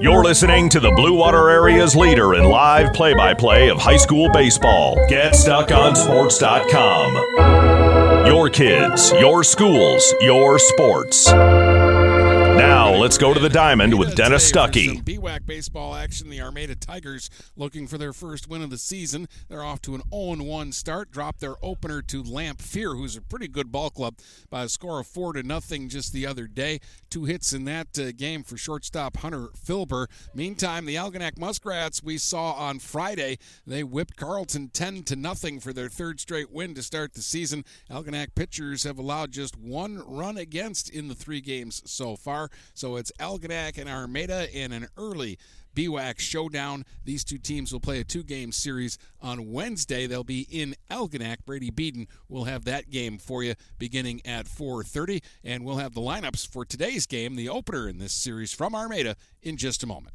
You're listening to the Blue Water Area's leader in live play by play of high school baseball. GetStuckOnSports.com. Your kids, your schools, your sports. Let's go to the diamond with Dennis Stuckey. BWAC baseball action. The Armada Tigers looking for their first win of the season. They're off to an 0-1 start. Dropped their opener to Lamphere, who's a pretty good ball club, by a score of four to nothing just the other day. Two hits in that uh, game for shortstop Hunter Filber. Meantime, the Algonac Muskrats we saw on Friday they whipped Carleton 10 to nothing for their third straight win to start the season. Algonac pitchers have allowed just one run against in the three games so far. So it's Algonac and Armada in an early BWAC showdown. These two teams will play a two game series on Wednesday. They'll be in Algonac. Brady Beaton will have that game for you beginning at 4:30 and we'll have the lineups for today's game, the opener in this series from Armada in just a moment.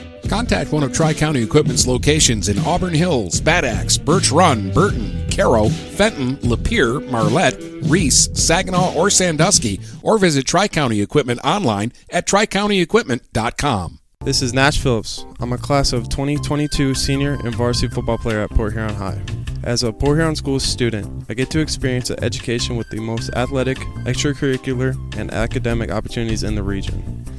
Contact one of Tri County Equipment's locations in Auburn Hills, Bad Axe, Birch Run, Burton, Caro, Fenton, Lapeer, Marlette, Reese, Saginaw, or Sandusky, or visit Tri County Equipment online at tricountyequipment.com. This is Nash Phillips. I'm a class of 2022 senior and varsity football player at Port Huron High. As a Port Huron School student, I get to experience an education with the most athletic, extracurricular, and academic opportunities in the region.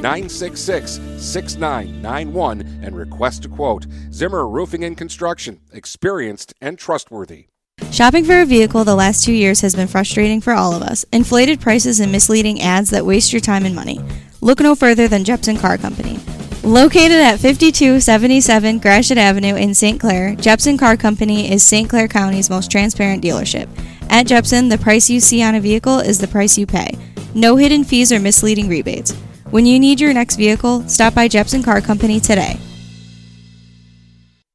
966 6991 and request a quote. Zimmer Roofing and Construction, experienced and trustworthy. Shopping for a vehicle the last two years has been frustrating for all of us. Inflated prices and misleading ads that waste your time and money. Look no further than Jepson Car Company. Located at 5277 Gratiot Avenue in St. Clair, Jepson Car Company is St. Clair County's most transparent dealership. At Jepson, the price you see on a vehicle is the price you pay. No hidden fees or misleading rebates. When you need your next vehicle, stop by Jepson Car Company today.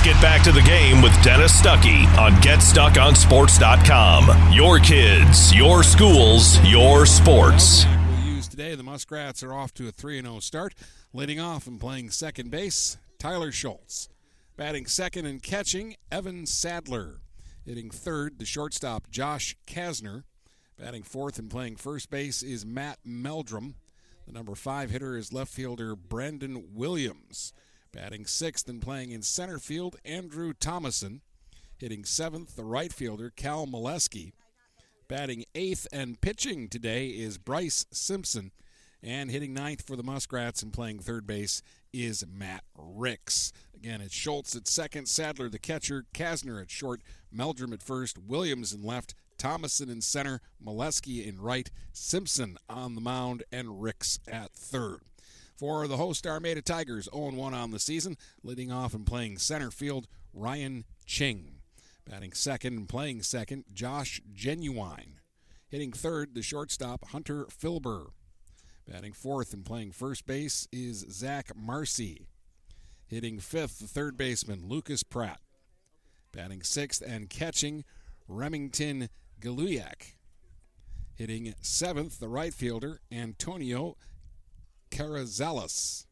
Let's get back to the game with Dennis Stuckey on GetStuckOnSports.com. Your kids, your schools, your sports. We'll use today. The Muskrats are off to a 3 0 start. Leading off and playing second base, Tyler Schultz. Batting second and catching, Evan Sadler. Hitting third, the shortstop, Josh Kasner. Batting fourth and playing first base is Matt Meldrum. The number five hitter is left fielder Brandon Williams. Batting sixth and playing in center field, Andrew Thomason. Hitting seventh, the right fielder, Cal Molesky. Batting eighth and pitching today is Bryce Simpson. And hitting ninth for the Muskrats and playing third base is Matt Ricks. Again, it's Schultz at second, Sadler the catcher, Kasner at short, Meldrum at first, Williams in left, Thomason in center, Molesky in right, Simpson on the mound, and Ricks at third. For the host Armada Tigers, 0 1 on the season, leading off and playing center field, Ryan Ching. Batting second and playing second, Josh Genuine. Hitting third, the shortstop, Hunter Filber. Batting fourth and playing first base is Zach Marcy. Hitting fifth, the third baseman, Lucas Pratt. Batting sixth and catching, Remington Galuyak. Hitting seventh, the right fielder, Antonio Carazales.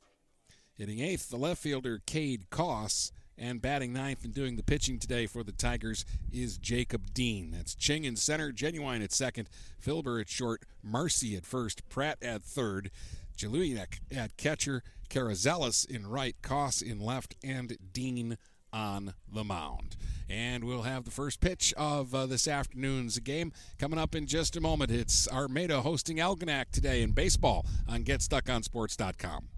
Hitting eighth, the left fielder, Cade Koss. And batting ninth and doing the pitching today for the Tigers is Jacob Dean. That's Ching in center, Genuine at second, Filber at short, Marcy at first, Pratt at third, Jaluyak at catcher, Carazales in right, Koss in left, and Dean on the mound. And we'll have the first pitch of uh, this afternoon's game coming up in just a moment. It's Armada hosting Algonac today in baseball on GetStuckOnSports.com.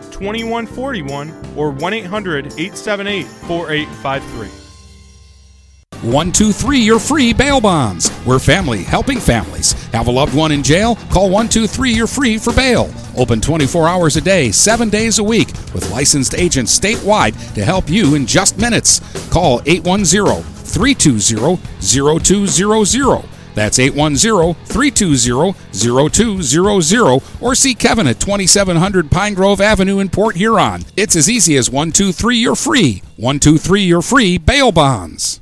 2141 or 1 800 878 4853. 123 You're Free Bail Bonds. We're family helping families. Have a loved one in jail? Call 123 You're Free for bail. Open 24 hours a day, 7 days a week, with licensed agents statewide to help you in just minutes. Call 810 320 0200. That's 810-320-0200 or see Kevin at 2700 Pine Grove Avenue in Port Huron. It's as easy as 123 you're free. 123 you're free bail bonds.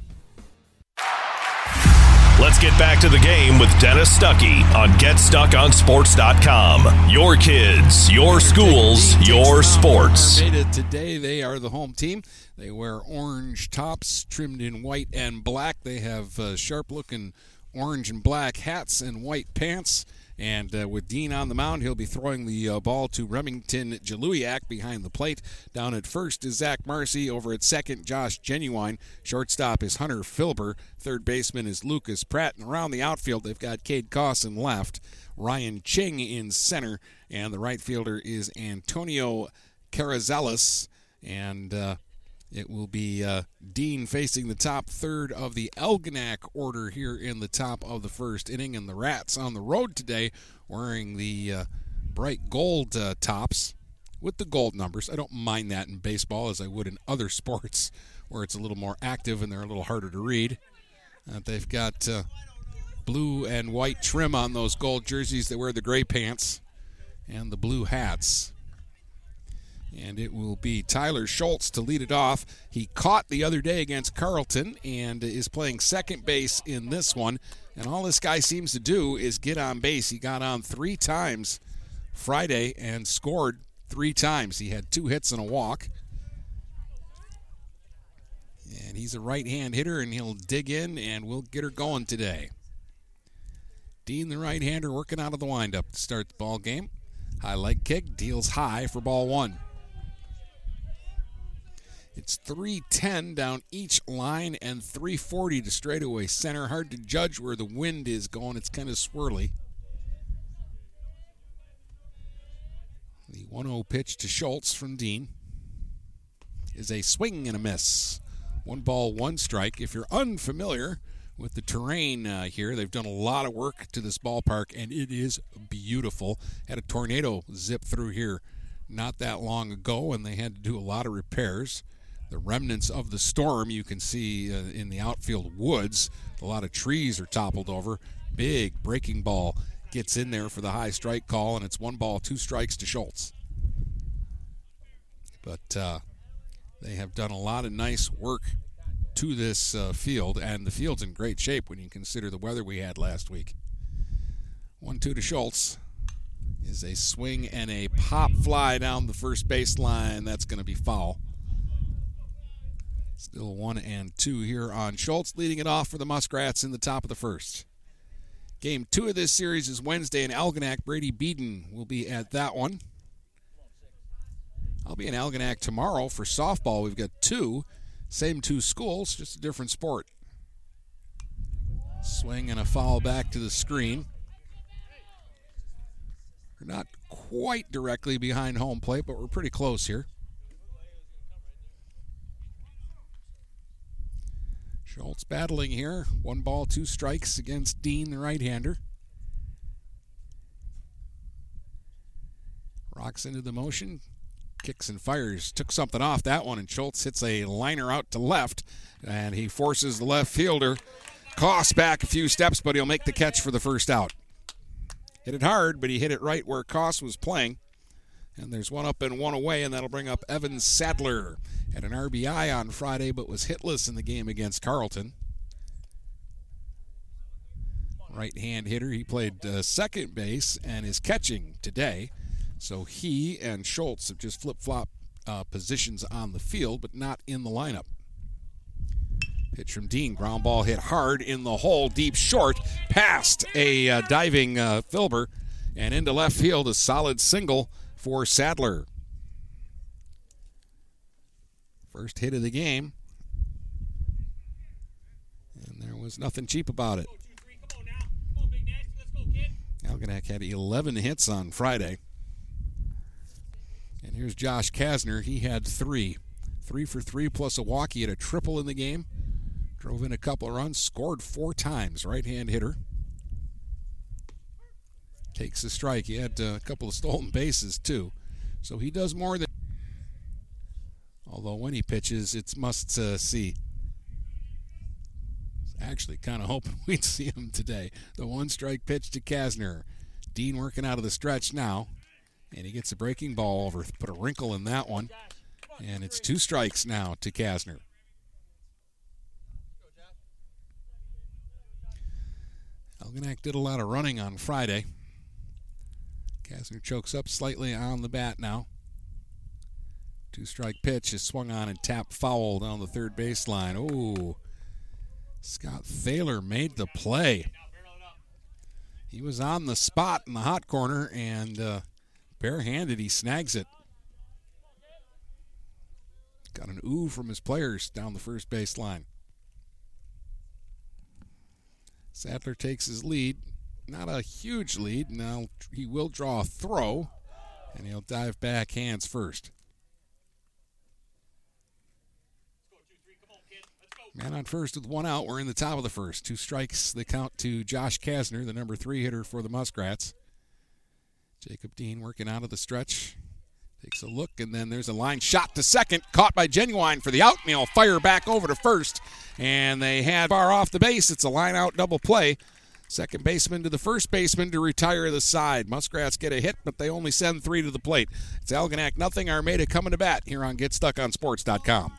Let's get back to the game with Dennis Stuckey on GetStuckOnSports.com. Your kids, your schools, your sports. Today they are the home team. They wear orange tops trimmed in white and black. They have uh, sharp-looking orange and black hats and white pants. And uh, with Dean on the mound, he'll be throwing the uh, ball to Remington Jaluyak behind the plate. Down at first is Zach Marcy. Over at second, Josh Genuine. Shortstop is Hunter Filber. Third baseman is Lucas Pratt. And around the outfield, they've got Cade Koss in left, Ryan Ching in center, and the right fielder is Antonio Carazales. And uh, it will be uh, Dean facing the top third of the Algonac order here in the top of the first inning. And the Rats on the road today wearing the uh, bright gold uh, tops with the gold numbers. I don't mind that in baseball as I would in other sports where it's a little more active and they're a little harder to read. Uh, they've got uh, blue and white trim on those gold jerseys. They wear the gray pants and the blue hats. And it will be Tyler Schultz to lead it off. He caught the other day against Carleton and is playing second base in this one. And all this guy seems to do is get on base. He got on three times Friday and scored three times. He had two hits and a walk. And he's a right hand hitter, and he'll dig in, and we'll get her going today. Dean, the right hander, working out of the windup to start the ball game. High leg kick, deals high for ball one. It's 310 down each line and 340 to straightaway center. Hard to judge where the wind is going. It's kind of swirly. The 1 0 pitch to Schultz from Dean is a swing and a miss. One ball, one strike. If you're unfamiliar with the terrain uh, here, they've done a lot of work to this ballpark, and it is beautiful. Had a tornado zip through here not that long ago, and they had to do a lot of repairs. The remnants of the storm you can see uh, in the outfield woods. A lot of trees are toppled over. Big breaking ball gets in there for the high strike call, and it's one ball, two strikes to Schultz. But uh, they have done a lot of nice work to this uh, field, and the field's in great shape when you consider the weather we had last week. 1 2 to Schultz is a swing and a pop fly down the first baseline. That's going to be foul. Still 1 and 2 here on Schultz, leading it off for the Muskrats in the top of the first. Game two of this series is Wednesday in Algonac. Brady Beeden will be at that one. I'll be in Algonac tomorrow for softball. We've got two, same two schools, just a different sport. Swing and a foul back to the screen. We're not quite directly behind home plate, but we're pretty close here. Schultz battling here. One ball, two strikes against Dean, the right hander. Rocks into the motion, kicks and fires. Took something off that one, and Schultz hits a liner out to left, and he forces the left fielder. Costs back a few steps, but he'll make the catch for the first out. Hit it hard, but he hit it right where Koss was playing. And there's one up and one away, and that'll bring up Evan Sadler. Had an RBI on Friday, but was hitless in the game against Carleton. Right hand hitter. He played uh, second base and is catching today. So he and Schultz have just flip flop uh, positions on the field, but not in the lineup. Pitch from Dean. Ground ball hit hard in the hole, deep short, past a uh, diving uh, Filber, and into left field. A solid single for Sadler. First hit of the game. And there was nothing cheap about it. Algonac had 11 hits on Friday. And here's Josh Kasner. He had three. Three for three plus a walk. He had a triple in the game. Drove in a couple of runs. Scored four times. Right hand hitter. Takes a strike. He had uh, a couple of stolen bases, too. So he does more than. Although when he pitches, it's must uh, see. Actually, kind of hoping we'd see him today. The one strike pitch to Kasner. Dean working out of the stretch now. And he gets a breaking ball over, put a wrinkle in that one. And it's two strikes now to Kasner. Algonac did a lot of running on Friday. Kasner chokes up slightly on the bat now. Two strike pitch is swung on and tapped foul down the third baseline. Oh, Scott Thaler made the play. He was on the spot in the hot corner and uh, barehanded he snags it. Got an ooh from his players down the first baseline. Sadler takes his lead. Not a huge lead. Now he will draw a throw, and he'll dive back hands first. Man on first with one out. We're in the top of the first. Two strikes, the count to Josh Kasner, the number three hitter for the Muskrats. Jacob Dean working out of the stretch. Takes a look, and then there's a line shot to second, caught by Genuine for the out, and he'll fire back over to first. And they had far off the base. It's a line out double play. Second baseman to the first baseman to retire the side. Muskrats get a hit, but they only send three to the plate. It's Algonac nothing. Armada coming to bat here on GetStuckOnSports.com.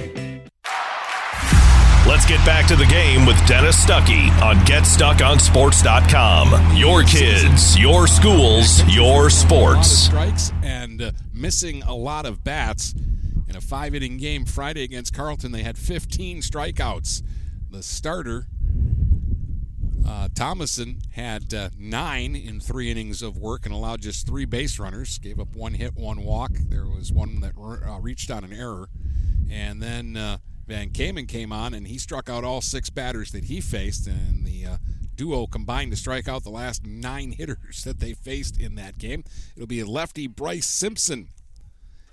Let's get back to the game with Dennis Stuckey on GetStuckOnSports.com. Your kids, your schools, your sports. strikes and uh, missing a lot of bats. In a five inning game Friday against Carleton, they had 15 strikeouts. The starter, uh, Thomason, had uh, nine in three innings of work and allowed just three base runners. Gave up one hit, one walk. There was one that uh, reached on an error. And then uh, Van Kamen came on and he struck out all six batters that he faced, and the uh, duo combined to strike out the last nine hitters that they faced in that game. It'll be lefty Bryce Simpson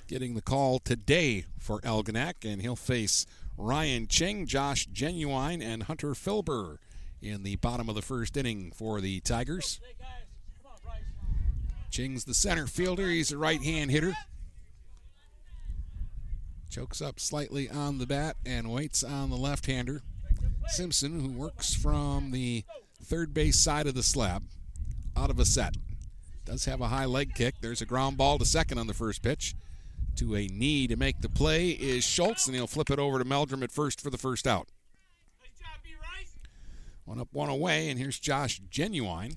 getting the call today for Algonac, and he'll face Ryan Ching, Josh Genuine, and Hunter Filber in the bottom of the first inning for the Tigers. Ching's the center fielder. He's a right hand hitter. Chokes up slightly on the bat and waits on the left hander. Simpson, who works from the third base side of the slab, out of a set. Does have a high leg kick. There's a ground ball to second on the first pitch. To a knee to make the play is Schultz, and he'll flip it over to Meldrum at first for the first out. One up, one away, and here's Josh Genuine.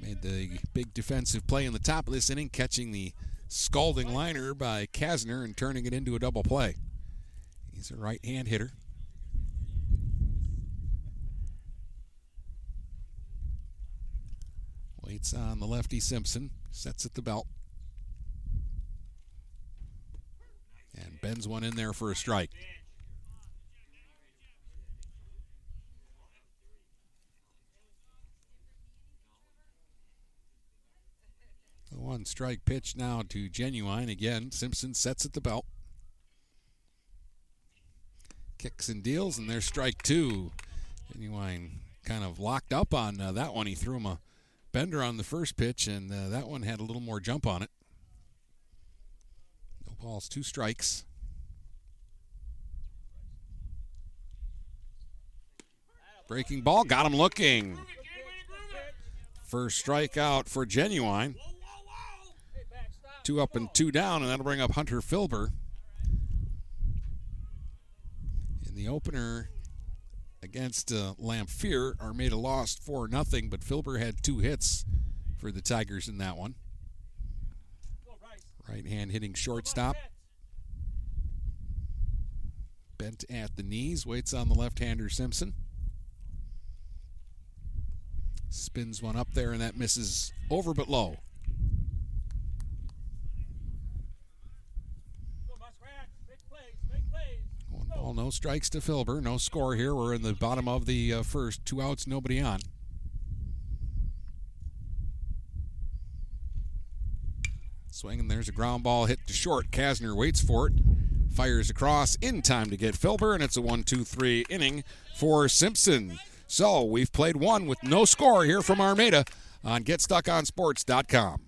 Made the big defensive play in the top of this inning, catching the scalding liner by Kasner and turning it into a double play. He's a right hand hitter. Waits on the lefty Simpson, sets at the belt. And bends one in there for a strike. The one strike pitch now to Genuine. Again, Simpson sets at the belt. Kicks and deals, and there's strike two. Genuine kind of locked up on uh, that one. He threw him a bender on the first pitch, and uh, that one had a little more jump on it. No balls, two strikes. Breaking ball, got him looking. First strikeout for Genuine. Two up and two down, and that'll bring up Hunter Filber. In the opener against uh, Lamphere, Armada lost 4 nothing, but Filber had two hits for the Tigers in that one. Right hand hitting shortstop. Bent at the knees, waits on the left hander Simpson. Spins one up there, and that misses over but low. No strikes to Filber. No score here. We're in the bottom of the uh, first. Two outs, nobody on. Swing, and there's a ground ball hit to short. Kasner waits for it. Fires across in time to get Filber, and it's a 1 2 3 inning for Simpson. So we've played one with no score here from Armada on GetStuckOnSports.com.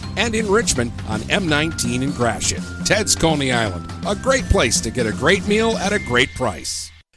and in Richmond on M19 in Gratiot. Ted's Coney Island, a great place to get a great meal at a great price.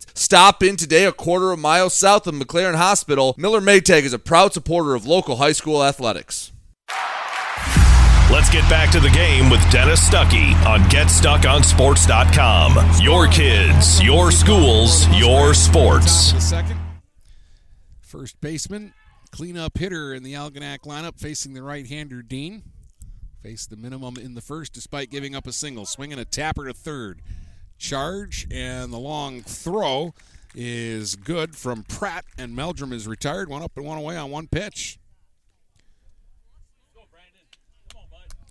Needs. Stop in today a quarter of a mile south of McLaren Hospital. Miller Maytag is a proud supporter of local high school athletics. Let's get back to the game with Dennis Stuckey on GetStuckOnSports.com. Your kids, your schools, your sports. The second. First baseman, cleanup hitter in the Algonac lineup facing the right-hander Dean. Faced the minimum in the first despite giving up a single. Swinging a tapper to third. Charge and the long throw is good from Pratt, and Meldrum is retired. One up and one away on one pitch.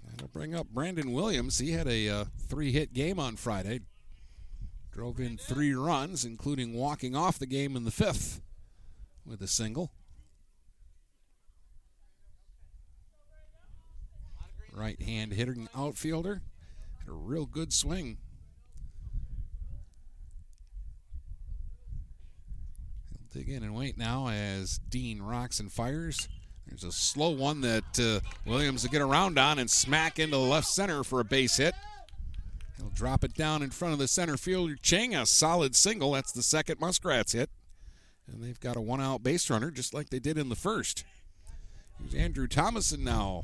That'll bring up Brandon Williams. He had a uh, three hit game on Friday. Drove in three runs, including walking off the game in the fifth with a single. Right hand hitting outfielder. Had a real good swing. Dig in and wait now as Dean rocks and fires. There's a slow one that uh, Williams will get around on and smack into the left center for a base hit. He'll drop it down in front of the center fielder Chang, a solid single. That's the second Muskrats hit. And they've got a one out base runner just like they did in the first. Here's Andrew Thomason now,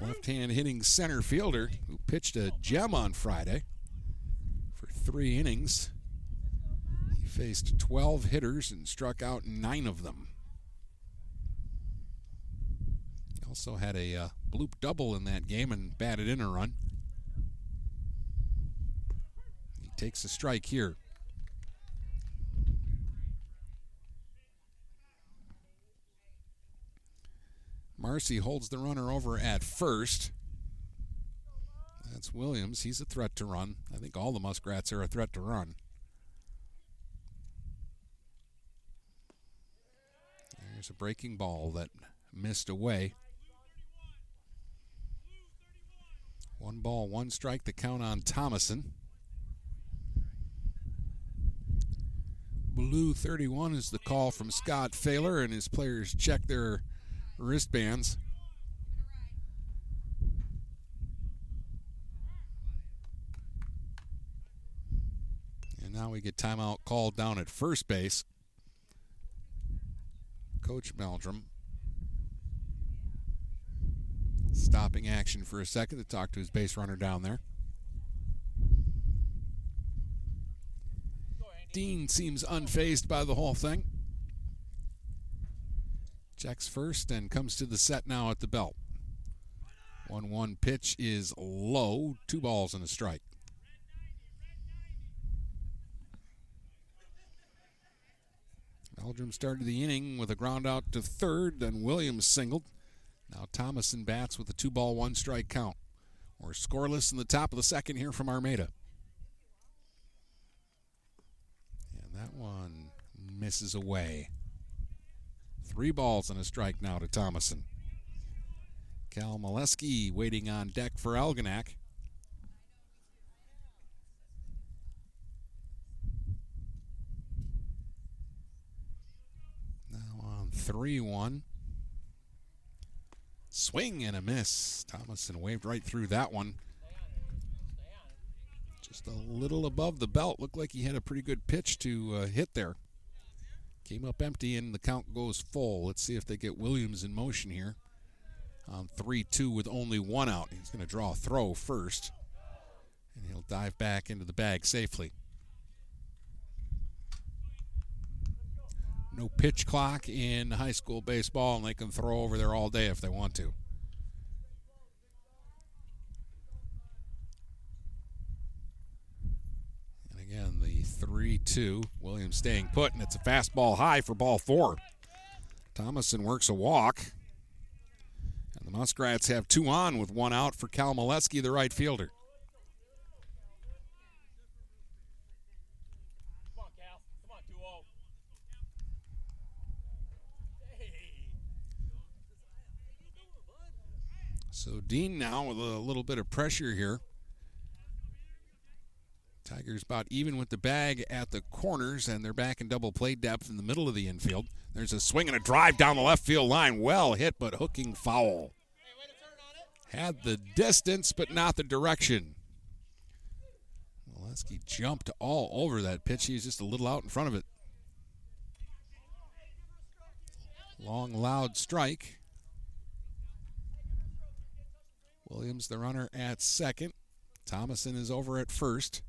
left hand hitting center fielder who pitched a gem on Friday for three innings. Faced 12 hitters and struck out nine of them. He also had a uh, bloop double in that game and batted in a run. He takes a strike here. Marcy holds the runner over at first. That's Williams. He's a threat to run. I think all the Muskrats are a threat to run. There's a breaking ball that missed away. One ball, one strike, the count on Thomason. Blue 31 is the call from Scott Failer, and his players check their wristbands. And now we get timeout called down at first base. Coach Meldrum stopping action for a second to talk to his base runner down there. Dean seems unfazed by the whole thing. Checks first and comes to the set now at the belt. 1 1 pitch is low, two balls and a strike. Meldrum started the inning with a ground out to third, then Williams singled. Now Thomason bats with a two ball, one strike count. We're scoreless in the top of the second here from Armada. And that one misses away. Three balls and a strike now to Thomason. Cal Molesky waiting on deck for Algonac. Now on 3 1. Swing and a miss. Thomason waved right through that one. Just a little above the belt. Looked like he had a pretty good pitch to uh, hit there. Came up empty and the count goes full. Let's see if they get Williams in motion here. On 3 2 with only one out. He's going to draw a throw first. And he'll dive back into the bag safely. No pitch clock in high school baseball, and they can throw over there all day if they want to. And again, the 3 2. Williams staying put, and it's a fastball high for ball four. Thomason works a walk. And the Muskrats have two on with one out for Cal the right fielder. So Dean now with a little bit of pressure here. Tigers about even with the bag at the corners, and they're back in double play depth in the middle of the infield. There's a swing and a drive down the left field line. Well hit, but hooking foul. Had the distance, but not the direction. Molesky jumped all over that pitch. He was just a little out in front of it. Long, loud strike. Williams, the runner at second. Thomason is over at first.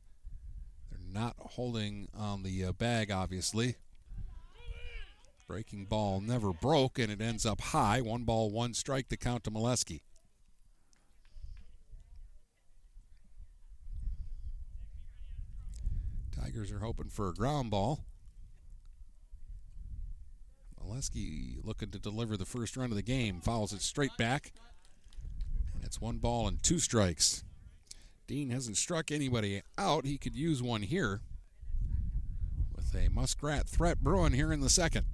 They're not holding on the uh, bag, obviously. Breaking ball never broke, and it ends up high. One ball, one strike to count to Molesky. Tigers are hoping for a ground ball. Molesky looking to deliver the first run of the game. Fouls it straight back. And it's one ball and two strikes. Dean hasn't struck anybody out. He could use one here with a muskrat threat brewing here in the second.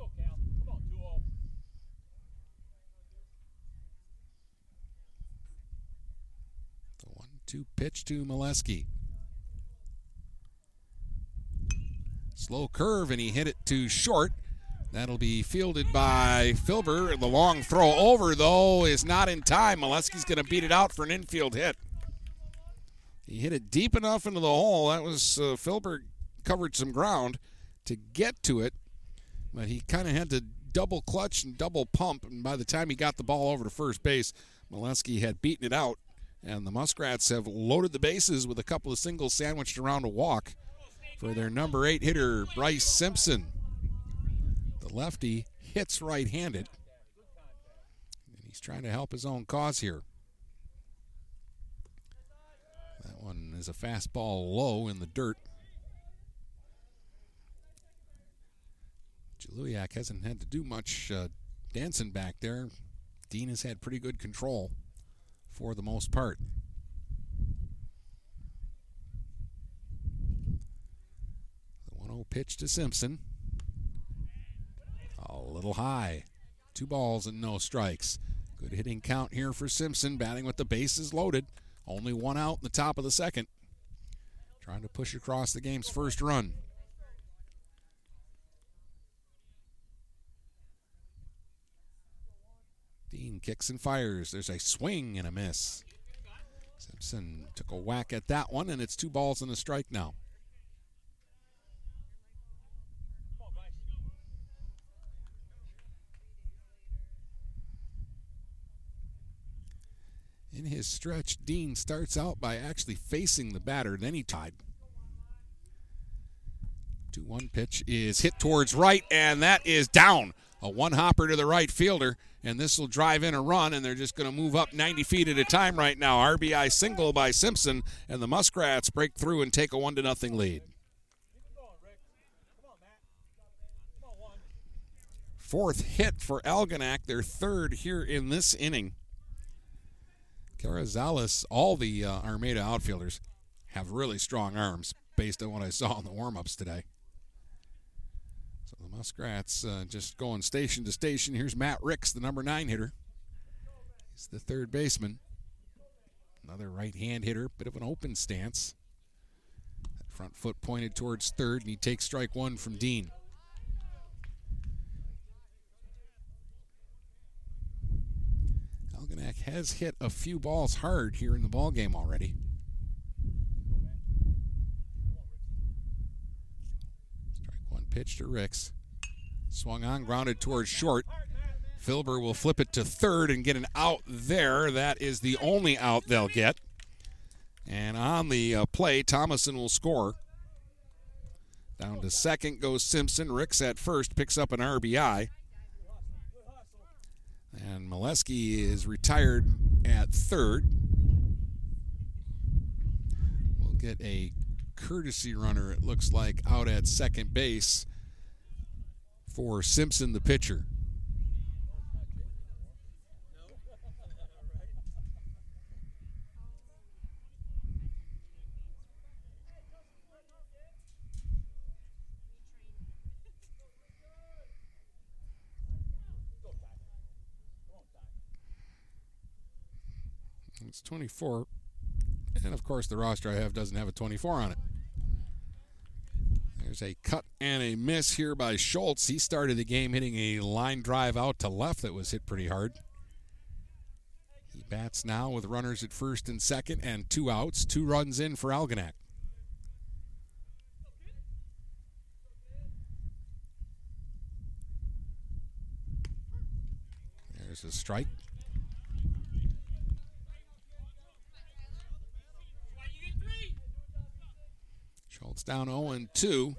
The one two pitch to Molesky. Slow curve, and he hit it to short. That'll be fielded by Filber. The long throw over, though, is not in time. Molesky's going to beat it out for an infield hit. He hit it deep enough into the hole. That was uh, Filber covered some ground to get to it, but he kind of had to double clutch and double pump. And by the time he got the ball over to first base, Molesky had beaten it out. And the Muskrats have loaded the bases with a couple of singles sandwiched around a walk for their number eight hitter, Bryce Simpson. The lefty hits right handed. And he's trying to help his own cause here. That one is a fastball low in the dirt. Jaluyak hasn't had to do much uh, dancing back there. Dean has had pretty good control for the most part. The 1 0 pitch to Simpson. A little high. Two balls and no strikes. Good hitting count here for Simpson, batting with the bases loaded. Only one out in the top of the second. Trying to push across the game's first run. Dean kicks and fires. There's a swing and a miss. Simpson took a whack at that one, and it's two balls and a strike now. In his stretch, Dean starts out by actually facing the batter, then he tied. 2 1 pitch is hit towards right, and that is down. A one hopper to the right fielder, and this will drive in a run, and they're just going to move up 90 feet at a time right now. RBI single by Simpson, and the Muskrats break through and take a 1 to nothing lead. Fourth hit for Algonac, their third here in this inning. Carrizales, all the uh, Armada outfielders have really strong arms based on what I saw in the warm ups today. So the Muskrats uh, just going station to station. Here's Matt Ricks, the number nine hitter. He's the third baseman. Another right hand hitter, bit of an open stance. That front foot pointed towards third, and he takes strike one from Dean. Algonac has hit a few balls hard here in the ball game already. Strike one pitch to Ricks. Swung on, grounded towards short. Filber will flip it to third and get an out there. That is the only out they'll get. And on the uh, play, Thomason will score. Down to second goes Simpson. Ricks at first picks up an RBI. And Molesky is retired at third. We'll get a courtesy runner, it looks like, out at second base for Simpson, the pitcher. it's 24. And of course, the roster I have doesn't have a 24 on it. There's a cut and a miss here by Schultz. He started the game hitting a line drive out to left that was hit pretty hard. He bats now with runners at first and second and two outs, two runs in for Algonac. There's a strike. Schultz down 0 2.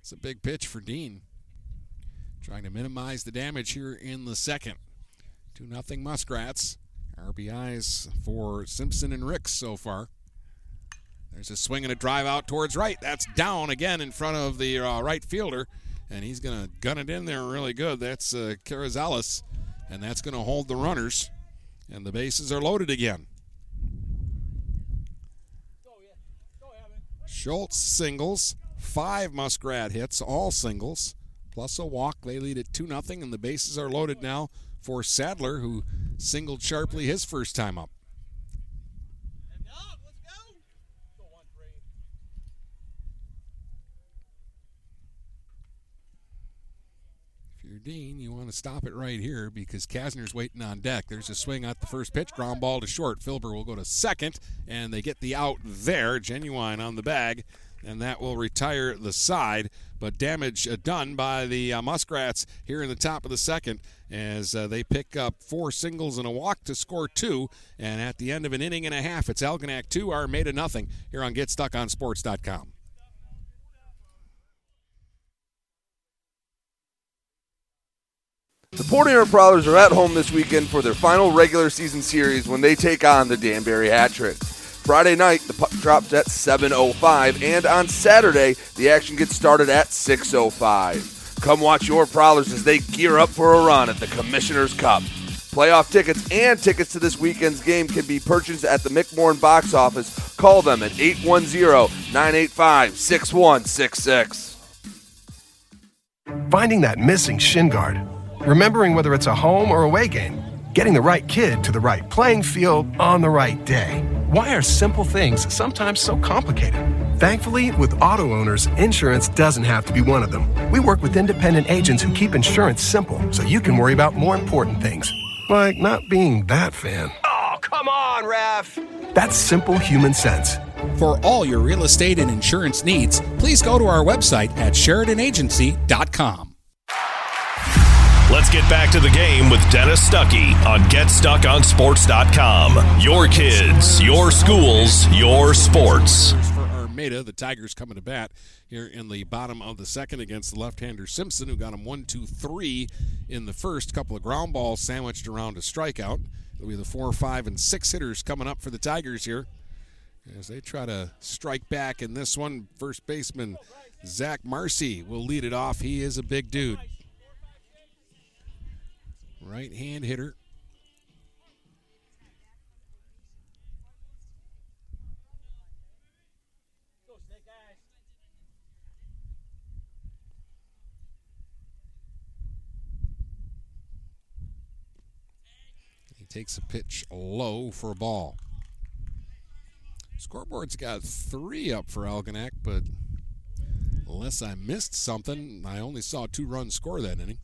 It's a big pitch for Dean. Trying to minimize the damage here in the second. 2 0 Muskrats. RBIs for Simpson and Ricks so far. There's a swing and a drive out towards right. That's down again in front of the uh, right fielder, and he's going to gun it in there really good. That's uh, Carrizales, and that's going to hold the runners, and the bases are loaded again. Schultz singles, five Muskrat hits, all singles, plus a walk. They lead at 2 0, and the bases are loaded now for Sadler, who singled sharply his first time up. If you're Dean, you want to stop it right here because Kasner's waiting on deck. There's a swing at the first pitch, ground ball to short. Filber will go to second, and they get the out there. Genuine on the bag, and that will retire the side. But damage uh, done by the uh, Muskrats here in the top of the second as uh, they pick up four singles and a walk to score two. And at the end of an inning and a half, it's Algonac 2, Armada nothing here on GetStuckOnSports.com. The Port Prowlers are at home this weekend for their final regular season series when they take on the Danbury Hat Tricks. Friday night, the puck drops at 7.05, and on Saturday, the action gets started at 6.05. Come watch your Prowlers as they gear up for a run at the Commissioner's Cup. Playoff tickets and tickets to this weekend's game can be purchased at the McMorran box office. Call them at 810-985-6166. Finding that missing shin guard. Remembering whether it's a home or away game. Getting the right kid to the right playing field on the right day. Why are simple things sometimes so complicated? Thankfully, with auto owners, insurance doesn't have to be one of them. We work with independent agents who keep insurance simple so you can worry about more important things, like not being that fan. Oh, come on, ref! That's simple human sense. For all your real estate and insurance needs, please go to our website at SheridanAgency.com. Let's get back to the game with Dennis Stuckey on GetStuckOnSports.com. Your kids, your schools, your sports. For Armada, the Tigers coming to bat here in the bottom of the second against the left-hander Simpson, who got him one, two, three in the first. Couple of ground balls sandwiched around a strikeout. It'll be the four, five, and six hitters coming up for the Tigers here as they try to strike back in this one. First baseman Zach Marcy will lead it off. He is a big dude. Right hand hitter. He takes a pitch low for a ball. Scoreboard's got three up for Algonac, but unless I missed something, I only saw two runs score that inning.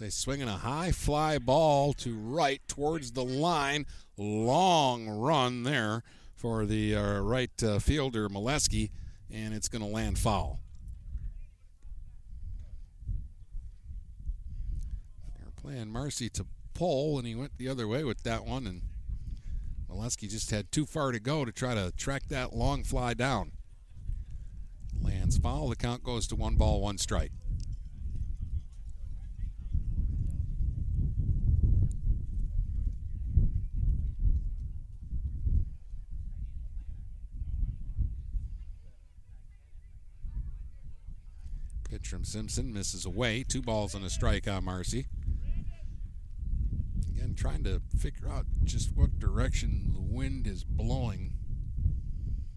A swinging a high fly ball to right towards the line. Long run there for the uh, right uh, fielder Molesky, and it's going to land foul. They're playing Marcy to pull, and he went the other way with that one, and Molesky just had too far to go to try to track that long fly down. Lands foul. The count goes to one ball, one strike. Pitch from Simpson misses away. Two balls and a strike on Marcy. Again, trying to figure out just what direction the wind is blowing.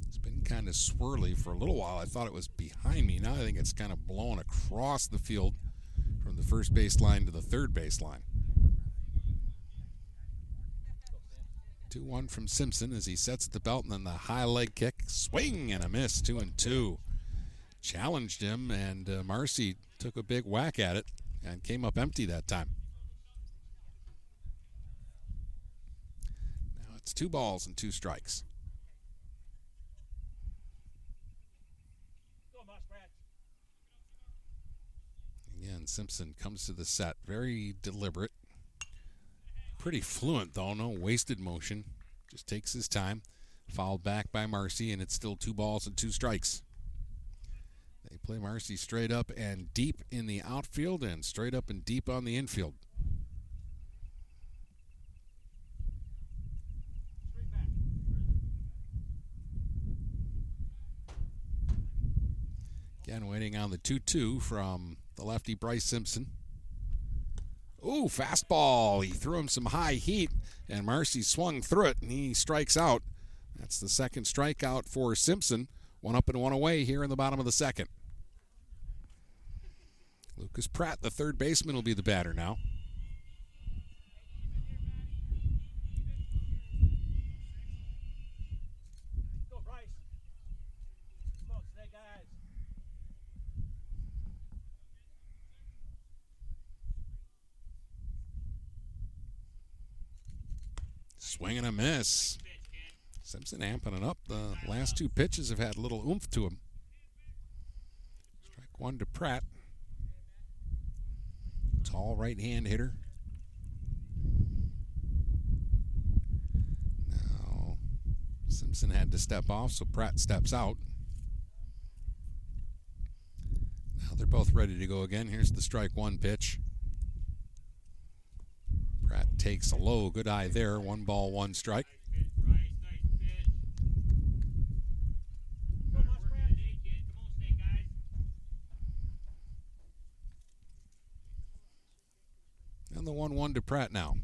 It's been kind of swirly for a little while. I thought it was behind me. Now I think it's kind of blowing across the field from the first base line to the third base line. 2 1 from Simpson as he sets the belt and then the high leg kick. Swing and a miss. 2 and 2 challenged him, and uh, Marcy took a big whack at it and came up empty that time. Now it's two balls and two strikes. Again, Simpson comes to the set very deliberate. Pretty fluent, though. No wasted motion. Just takes his time. Fouled back by Marcy, and it's still two balls and two strikes. They play Marcy straight up and deep in the outfield and straight up and deep on the infield. Again, waiting on the 2 2 from the lefty Bryce Simpson. Ooh, fastball. He threw him some high heat, and Marcy swung through it, and he strikes out. That's the second strikeout for Simpson. One up and one away here in the bottom of the second. Lucas Pratt, the third baseman, will be the batter now. Swing and a miss. Simpson amping it up. The last two pitches have had a little oomph to him. Strike one to Pratt. Tall right hand hitter. Now, Simpson had to step off, so Pratt steps out. Now they're both ready to go again. Here's the strike one pitch. Pratt takes a low. Good eye there. One ball, one strike. And 1 1 to Pratt now.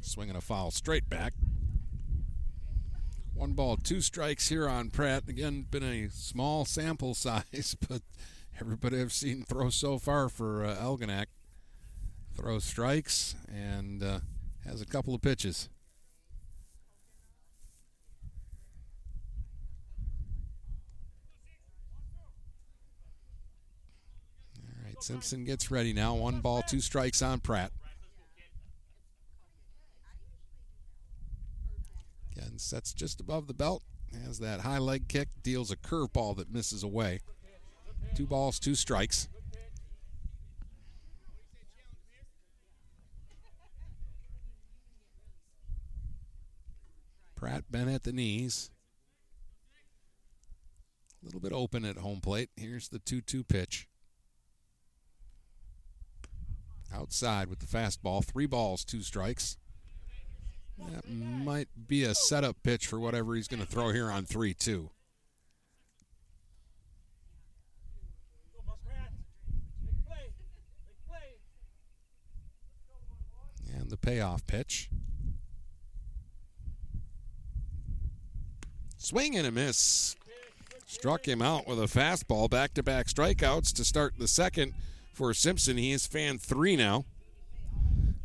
Swinging a foul straight back. One ball, two strikes here on Pratt. Again, been a small sample size, but everybody I've seen throw so far for uh, Algonac throws strikes and uh, has a couple of pitches. Simpson gets ready now. One ball, two strikes on Pratt. Again, sets just above the belt. Has that high leg kick, deals a curveball that misses away. Two balls, two strikes. Pratt bent at the knees. A little bit open at home plate. Here's the 2 2 pitch. Outside with the fastball. Three balls, two strikes. That might be a setup pitch for whatever he's going to throw here on 3 2. And the payoff pitch. Swing and a miss. Struck him out with a fastball. Back to back strikeouts to start the second for Simpson. He is fan three now.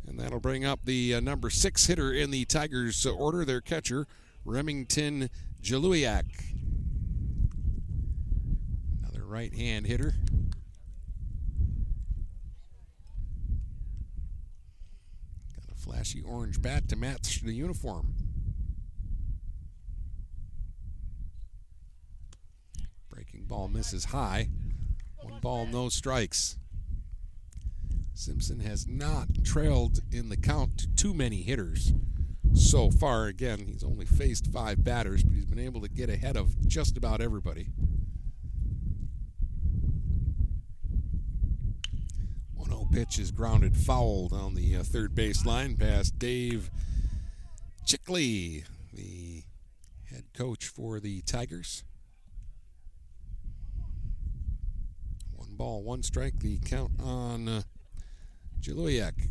And that'll bring up the uh, number six hitter in the Tigers order, their catcher, Remington Jaluiak. Another right hand hitter. Got a flashy orange bat to match the uniform. Breaking ball misses high. One ball, no strikes. Simpson has not trailed in the count to too many hitters so far. Again, he's only faced five batters, but he's been able to get ahead of just about everybody. 1 0 pitch is grounded foul down the uh, third base line past Dave Chickley, the head coach for the Tigers. One ball, one strike, the count on. Uh, Jaluiak.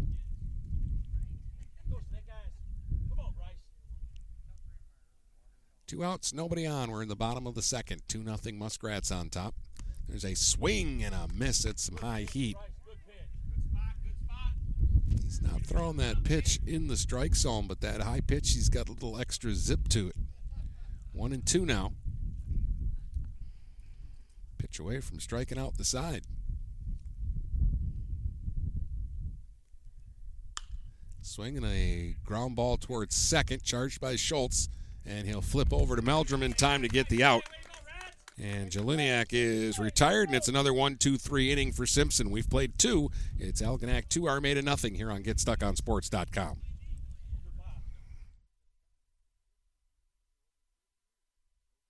Two outs, nobody on. We're in the bottom of the second. 2 nothing Muskrats on top. There's a swing and a miss at some high heat. He's not throwing that pitch in the strike zone, but that high pitch, he's got a little extra zip to it. One and two now. Pitch away from striking out the side. Swinging a ground ball towards second, charged by Schultz, and he'll flip over to Meldrum in time to get the out. And Jeleniak is retired, and it's another one, two, three inning for Simpson. We've played two. It's Algonac 2, Armada nothing here on GetStuckOnSports.com.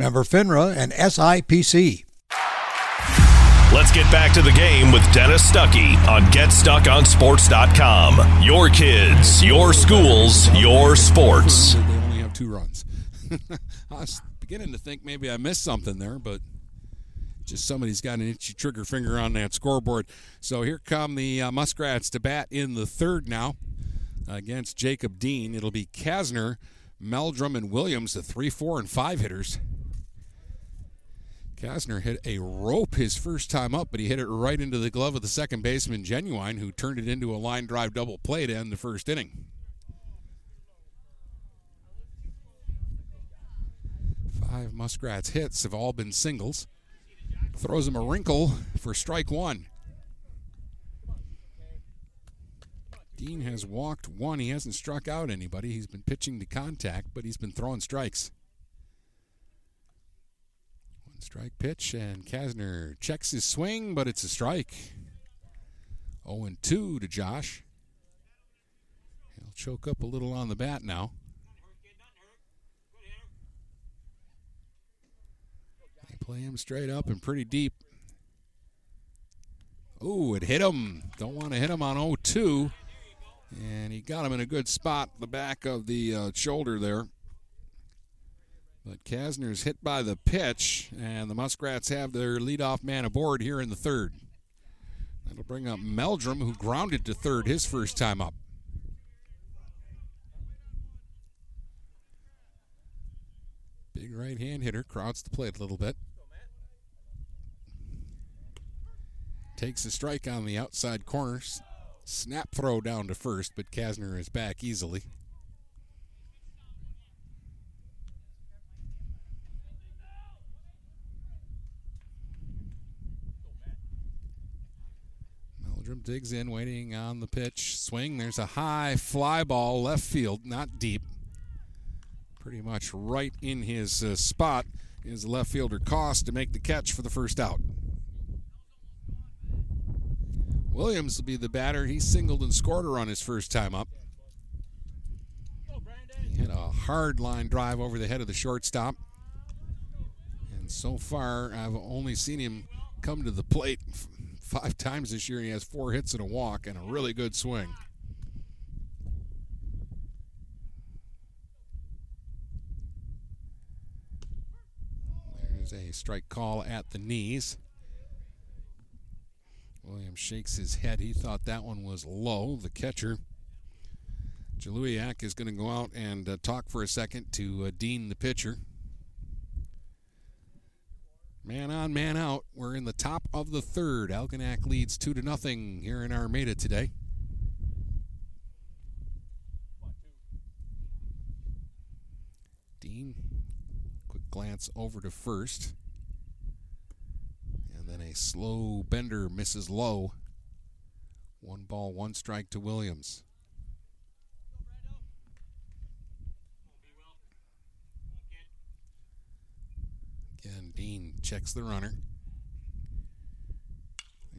Member FINRA and SIPC. Let's get back to the game with Dennis Stuckey on GetStuckOnSports.com. Your kids, your schools, your sports. They only have two runs. I was beginning to think maybe I missed something there, but just somebody's got an itchy trigger finger on that scoreboard. So here come the uh, Muskrats to bat in the third now against Jacob Dean. It'll be Kasner, Meldrum, and Williams, the three, four, and five hitters. Kasner hit a rope his first time up, but he hit it right into the glove of the second baseman, Genuine, who turned it into a line drive double play to end the first inning. Five Muskrats hits have all been singles. Throws him a wrinkle for strike one. Dean has walked one. He hasn't struck out anybody. He's been pitching to contact, but he's been throwing strikes. Strike pitch, and Kasner checks his swing, but it's a strike. 0 2 to Josh. He'll choke up a little on the bat now. They play him straight up and pretty deep. Ooh, it hit him. Don't want to hit him on 0 2. And he got him in a good spot, the back of the uh, shoulder there. But Kasner's hit by the pitch, and the Muskrats have their leadoff man aboard here in the third. That'll bring up Meldrum, who grounded to third his first time up. Big right hand hitter, crowds the plate a little bit. Takes a strike on the outside corner. Snap throw down to first, but Kasner is back easily. Meldrum digs in, waiting on the pitch. Swing. There's a high fly ball left field, not deep. Pretty much right in his uh, spot is left fielder Cost to make the catch for the first out. Williams will be the batter. He singled and scored her on his first time up. He hit a hard line drive over the head of the shortstop. And so far, I've only seen him come to the plate five times this year. He has four hits and a walk and a really good swing. There's a strike call at the knees. Williams shakes his head. He thought that one was low. The catcher, Jaluiak, is going to go out and uh, talk for a second to uh, Dean, the pitcher. Man on, man out. We're in the top of the third. Algonac leads two to nothing here in Armada today. Dean, quick glance over to first. And then a slow bender misses low. One ball, one strike to Williams. Again, Dean checks the runner.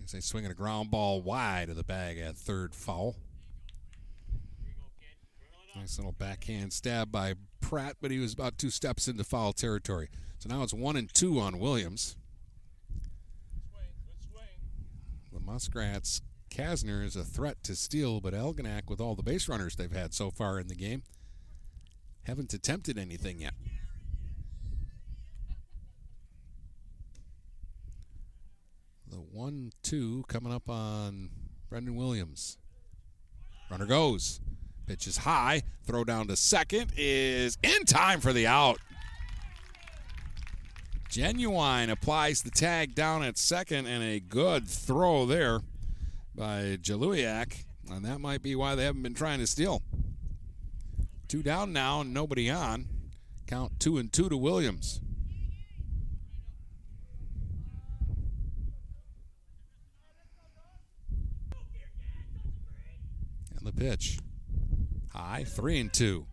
As they swinging a ground ball wide of the bag at third foul. Nice little backhand stab by Pratt, but he was about two steps into foul territory. So now it's one and two on Williams. The Muskrats Kasner is a threat to steal, but Algonac, with all the base runners they've had so far in the game, haven't attempted anything yet. The 1 2 coming up on Brendan Williams. Runner goes. Pitch is high. Throw down to second is in time for the out. Genuine applies the tag down at second, and a good throw there by Jaluiak. And that might be why they haven't been trying to steal. Two down now, and nobody on. Count two and two to Williams. And the pitch. High, three and two.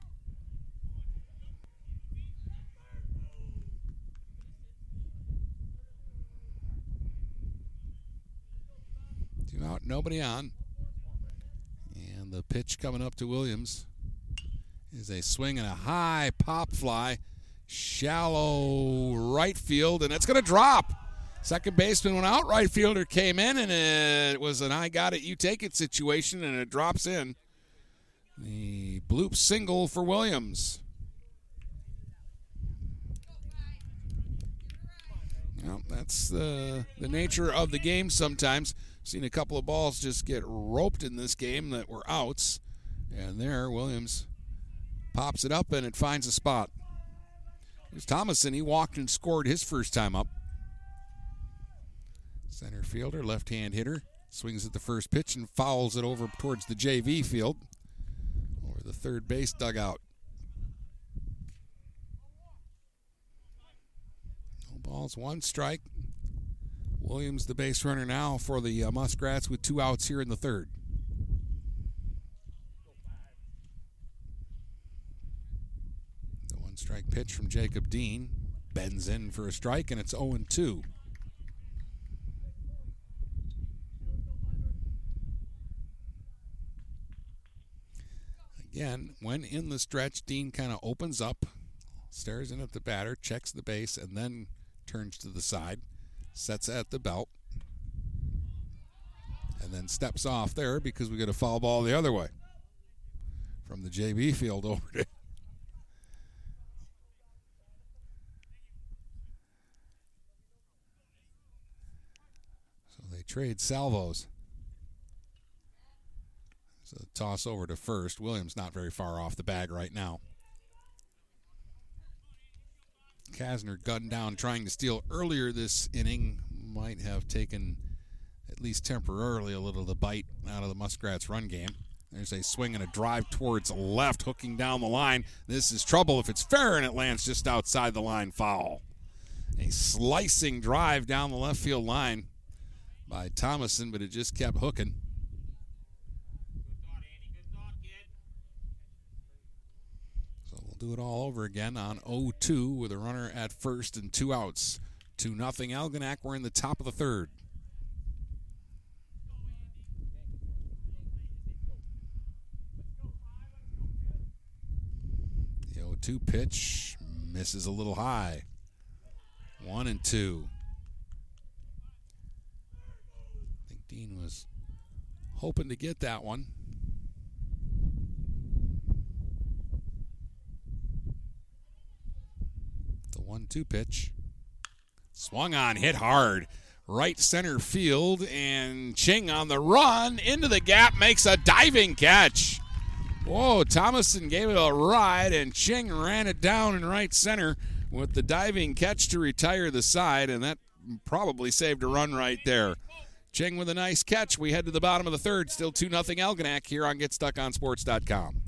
Two out, nobody on. And the pitch coming up to Williams is a swing and a high pop fly, shallow right field, and it's going to drop. Second baseman went out, right fielder came in, and it was an I got it, you take it situation, and it drops in. The bloop single for Williams. Well, that's the the nature of the game sometimes. Seen a couple of balls just get roped in this game that were outs. And there, Williams pops it up and it finds a spot. Here's Thomason. He walked and scored his first time up. Center fielder, left hand hitter, swings at the first pitch and fouls it over towards the JV field over the third base dugout. No balls, one strike. Williams, the base runner now for the uh, Muskrats with two outs here in the third. The one strike pitch from Jacob Dean bends in for a strike, and it's 0 2. Again, when in the stretch, Dean kind of opens up, stares in at the batter, checks the base, and then turns to the side, sets at the belt, and then steps off there because we get a foul ball the other way from the JV field over to. So they trade salvos. So toss over to first. Williams not very far off the bag right now. Kasner gunned down trying to steal earlier this inning. Might have taken, at least temporarily, a little of the bite out of the Muskrats' run game. There's a swing and a drive towards left, hooking down the line. This is trouble if it's fair and it lands just outside the line foul. A slicing drive down the left field line by Thomason, but it just kept hooking. Do it all over again on 0-2 with a runner at first and two outs. 2 nothing Algonac. We're in the top of the third. The 0-2 pitch misses a little high. One and two. I think Dean was hoping to get that one. The 1 2 pitch. Swung on, hit hard. Right center field, and Ching on the run into the gap makes a diving catch. Whoa, Thomason gave it a ride, and Ching ran it down in right center with the diving catch to retire the side, and that probably saved a run right there. Ching with a nice catch. We head to the bottom of the third. Still 2 0 Algonac here on GetStuckOnSports.com.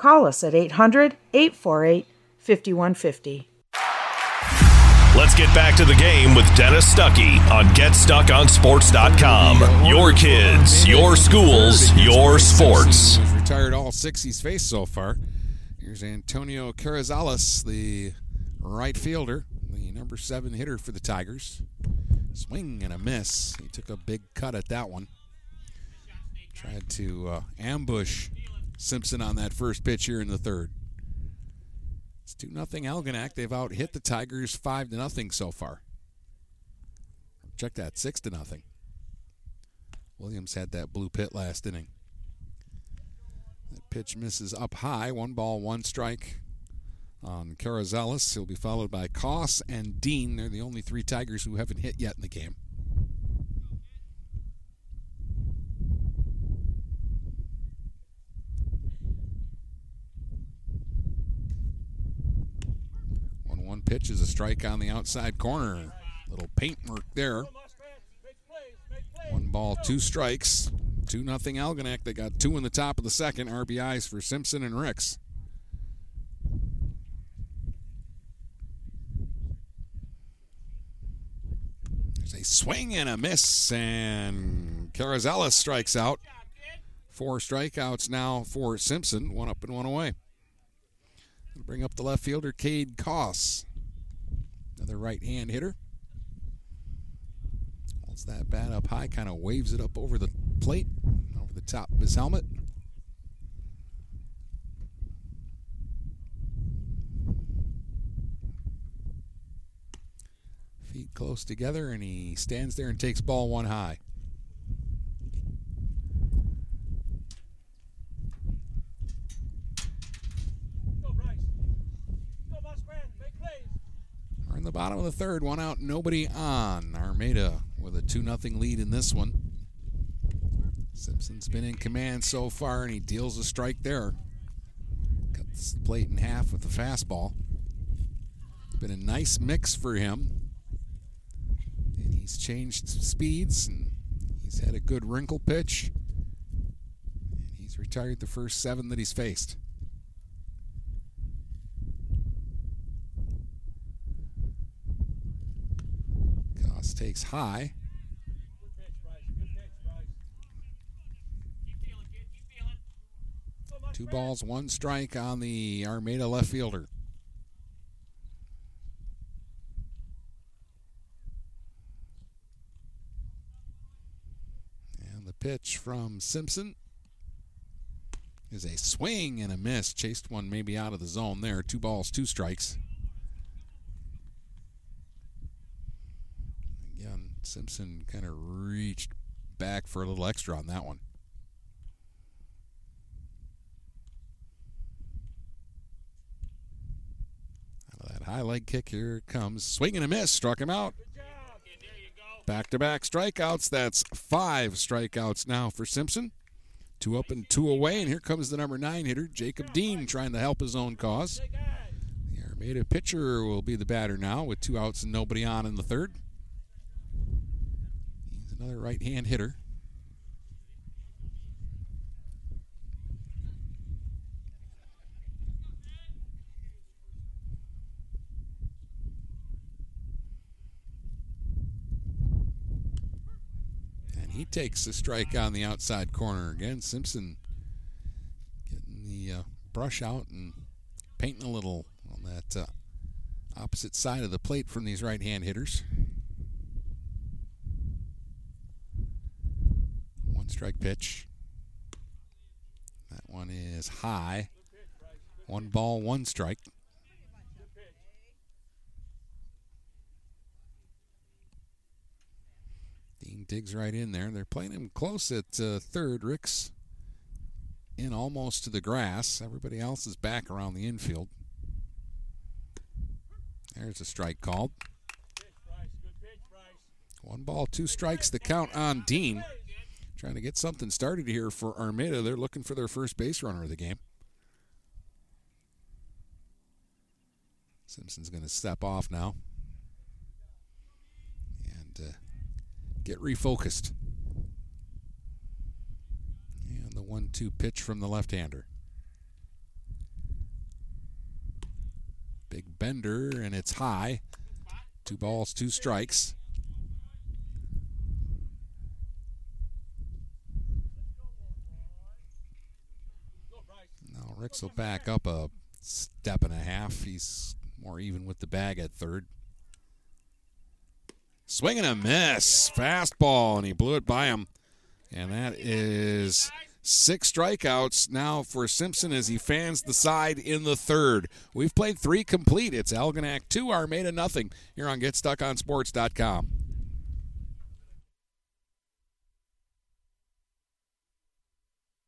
Call us at 800 848 5150. Let's get back to the game with Dennis Stuckey on GetStuckOnSports.com. Your kids, your schools, your sports. He's retired all six he's faced so far. Here's Antonio Carrizales, the right fielder, the number seven hitter for the Tigers. Swing and a miss. He took a big cut at that one. Tried to uh, ambush Simpson on that first pitch here in the third. It's 2 nothing Algonac. They've out hit the Tigers 5 to nothing so far. Check that, 6 to nothing. Williams had that blue pit last inning. That pitch misses up high. One ball, one strike on Carrizales. He'll be followed by Koss and Dean. They're the only three Tigers who haven't hit yet in the game. One pitch is a strike on the outside corner. Little paint work there. One ball, two strikes. Two nothing Algonac. They got two in the top of the second. RBIs for Simpson and Ricks. There's a swing and a miss, and Carrizales strikes out. Four strikeouts now for Simpson. One up and one away. Bring up the left fielder, Cade Koss. Another right hand hitter. Holds that bat up high, kind of waves it up over the plate, over the top of his helmet. Feet close together, and he stands there and takes ball one high. We're in the bottom of the third, one out, nobody on. Armada with a 2 0 lead in this one. Simpson's been in command so far, and he deals a strike there. Cut the plate in half with the fastball. Been a nice mix for him. And he's changed speeds, and he's had a good wrinkle pitch. And he's retired the first seven that he's faced. Koss takes high. Two balls, one strike on the Armada left fielder. And the pitch from Simpson is a swing and a miss. Chased one maybe out of the zone there. Two balls, two strikes. Again, Simpson kind of reached back for a little extra on that one. Out of that high leg kick, here comes. Swing and a miss. Struck him out. Back to back strikeouts. That's five strikeouts now for Simpson. Two up and two away. And here comes the number nine hitter, Jacob Dean, trying to help his own cause. The Armada pitcher will be the batter now with two outs and nobody on in the third. Another right hand hitter. And he takes a strike on the outside corner again. Simpson getting the uh, brush out and painting a little on that uh, opposite side of the plate from these right hand hitters. One strike pitch. That one is high. One ball, one strike. Dean digs right in there. They're playing him close at uh, third. Rick's in almost to the grass. Everybody else is back around the infield. There's a strike called. One ball, two strikes, the count on Dean. Trying to get something started here for Armada. They're looking for their first base runner of the game. Simpson's going to step off now and uh, get refocused. And the 1 2 pitch from the left hander. Big bender, and it's high. Two balls, two strikes. Now Ricks will back up a step and a half. He's more even with the bag at third. Swing and a miss. Fastball, and he blew it by him. And that is six strikeouts now for Simpson as he fans the side in the third. We've played three complete. It's Algonac 2, Armada nothing here on GetStuckOnSports.com.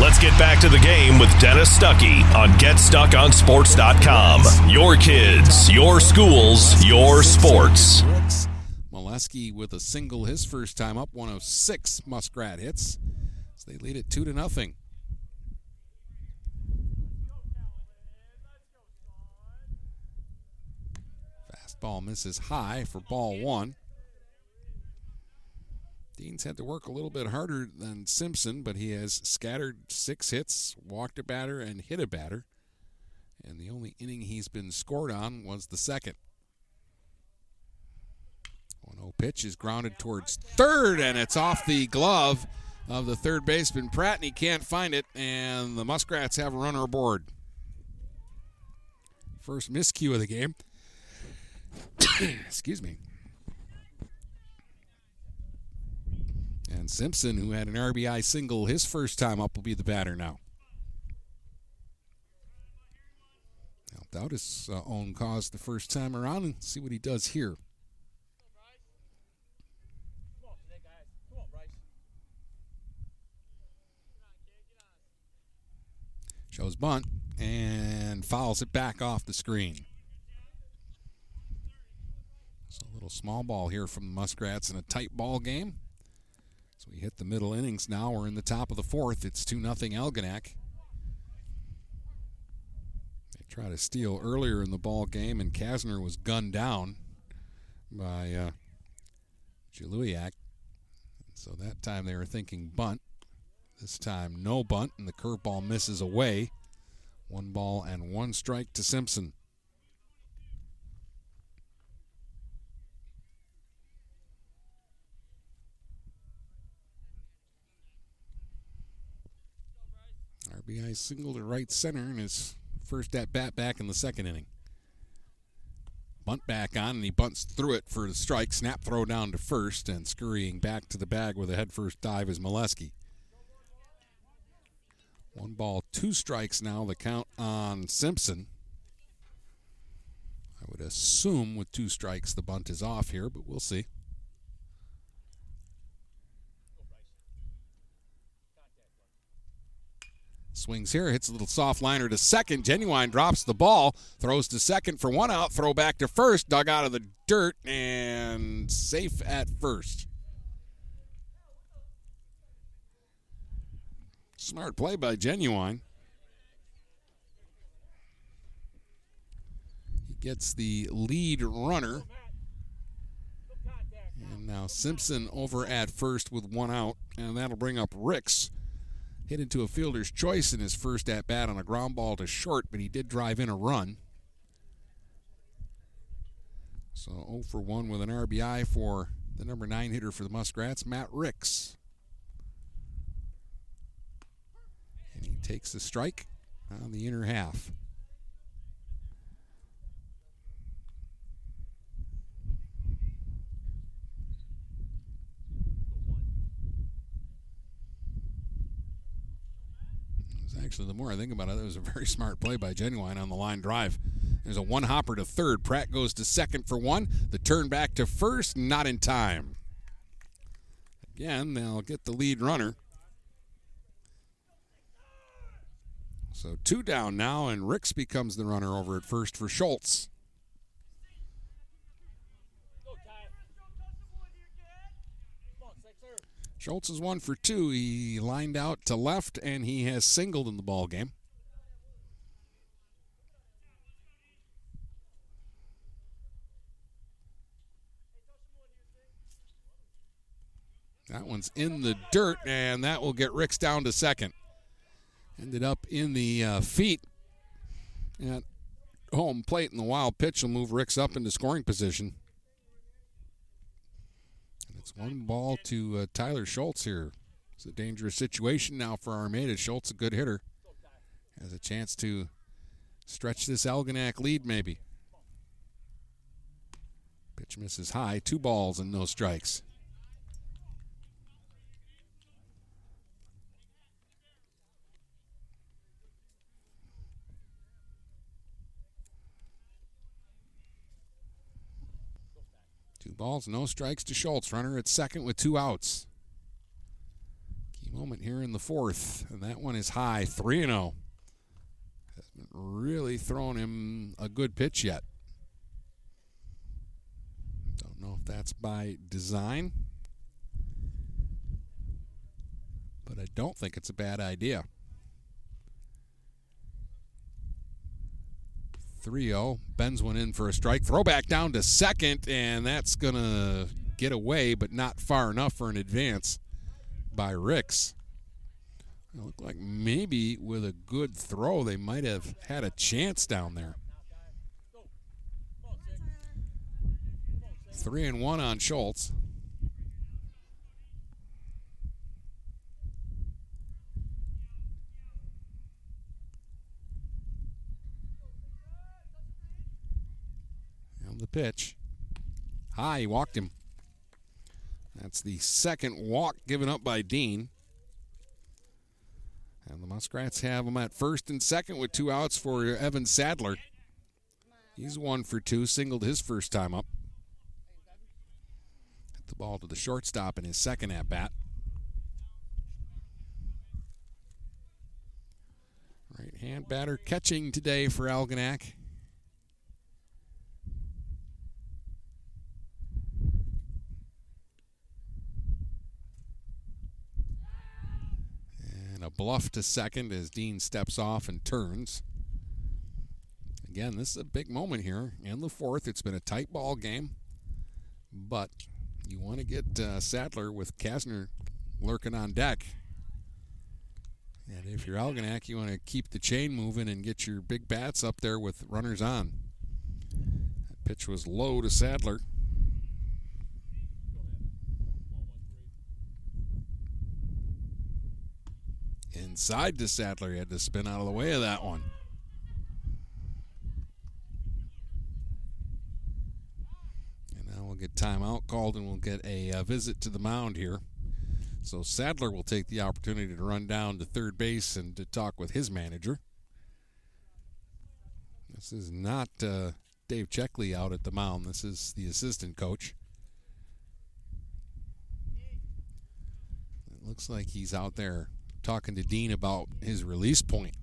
Let's get back to the game with Dennis Stuckey on GetStuckOnSports.com. Your kids, your schools, your sports. Molesky with a single his first time up, one of six Muskrat hits. So they lead it two to nothing. Fastball misses high for ball one. Dean's had to work a little bit harder than Simpson, but he has scattered six hits, walked a batter, and hit a batter. And the only inning he's been scored on was the second. 1 0 pitch is grounded towards third, and it's off the glove of the third baseman Pratt, and he can't find it, and the Muskrats have a runner aboard. First miscue of the game. Excuse me. Simpson, who had an RBI single his first time up, will be the batter now. Helped out his uh, own cause the first time around and see what he does here. Shows bunt and fouls it back off the screen. So a little small ball here from the Muskrats in a tight ball game. So we hit the middle innings now. We're in the top of the fourth. It's 2 0 Algonac. They tried to steal earlier in the ball game, and Kasner was gunned down by uh, Jaluiak. So that time they were thinking bunt. This time no bunt, and the curveball misses away. One ball and one strike to Simpson. RBI single to right center in his first at bat back in the second inning. Bunt back on, and he bunts through it for the strike. Snap throw down to first, and scurrying back to the bag with a head first dive is Molesky. One ball, two strikes now. The count on Simpson. I would assume with two strikes the bunt is off here, but we'll see. Swings here, hits a little soft liner to second. Genuine drops the ball, throws to second for one out, throw back to first, dug out of the dirt, and safe at first. Smart play by Genuine. He gets the lead runner. And now Simpson over at first with one out, and that'll bring up Ricks Hit into a fielder's choice in his first at bat on a ground ball to short, but he did drive in a run. So 0 for 1 with an RBI for the number 9 hitter for the Muskrats, Matt Ricks. And he takes the strike on the inner half. Actually, the more I think about it, it was a very smart play by Genuine on the line drive. There's a one hopper to third. Pratt goes to second for one. The turn back to first, not in time. Again, they'll get the lead runner. So two down now, and Ricks becomes the runner over at first for Schultz. Schultz is one for two. He lined out to left, and he has singled in the ball game. That one's in the dirt, and that will get Ricks down to second. Ended up in the uh, feet at home plate, and the wild pitch will move Ricks up into scoring position. It's one ball to uh, Tyler Schultz here. It's a dangerous situation now for Armada. Schultz, a good hitter, has a chance to stretch this Algonac lead maybe. Pitch misses high, two balls and no strikes. Two balls, no strikes to Schultz. Runner at second with two outs. Key moment here in the fourth, and that one is high, 3 0. Hasn't really thrown him a good pitch yet. Don't know if that's by design, but I don't think it's a bad idea. 3 0. Bends one in for a strike. Throwback down to second, and that's going to get away, but not far enough for an advance by Ricks. It looked like maybe with a good throw, they might have had a chance down there. Three and one on Schultz. The pitch. High, he walked him. That's the second walk given up by Dean. And the Muskrats have him at first and second with two outs for Evan Sadler. He's one for two, singled his first time up. Hit the ball to the shortstop in his second at bat. Right hand batter catching today for Algonac. And a bluff to second as Dean steps off and turns. Again, this is a big moment here in the fourth. It's been a tight ball game, but you want to get uh, Sadler with Kasner lurking on deck. And if you're Algonac, you want to keep the chain moving and get your big bats up there with runners on. That pitch was low to Sadler. Inside to Sadler. He had to spin out of the way of that one. And now we'll get timeout called and we'll get a uh, visit to the mound here. So Sadler will take the opportunity to run down to third base and to talk with his manager. This is not uh, Dave Checkley out at the mound. This is the assistant coach. It looks like he's out there talking to Dean about his release point.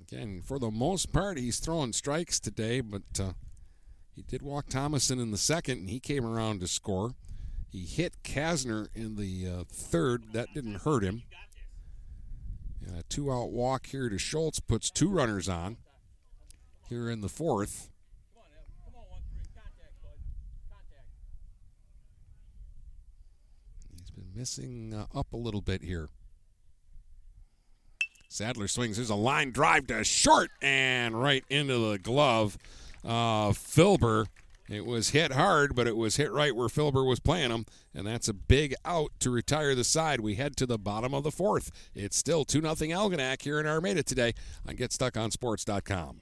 Again, for the most part, he's throwing strikes today, but uh, he did walk Thomason in the second, and he came around to score. He hit Kasner in the uh, third. That didn't hurt him. And a two out walk here to Schultz puts two runners on. here in the fourth. He's been missing uh, up a little bit here. Sadler swings. There's a line drive to short and right into the glove. Uh, Filber. It was hit hard, but it was hit right where Filber was playing him, and that's a big out to retire the side. We head to the bottom of the fourth. It's still 2 0 Algonac here in Armada today on GetStuckOnSports.com.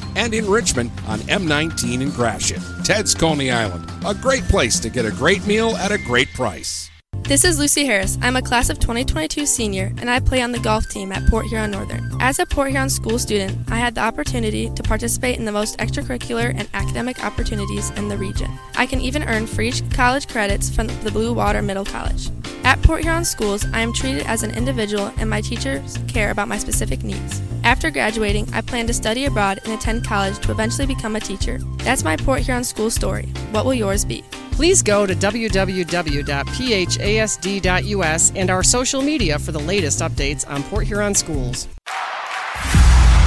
and in Richmond on M19 in Gratiot. Ted's Coney Island, a great place to get a great meal at a great price. This is Lucy Harris. I'm a class of 2022 senior and I play on the golf team at Port Huron Northern. As a Port Huron school student, I had the opportunity to participate in the most extracurricular and academic opportunities in the region. I can even earn free college credits from the Blue Water Middle College. At Port Huron schools, I am treated as an individual and my teachers care about my specific needs. After graduating, I plan to study abroad and attend college to eventually become a teacher. That's my Port Huron school story. What will yours be? Please go to www.phasd.us and our social media for the latest updates on Port Huron schools.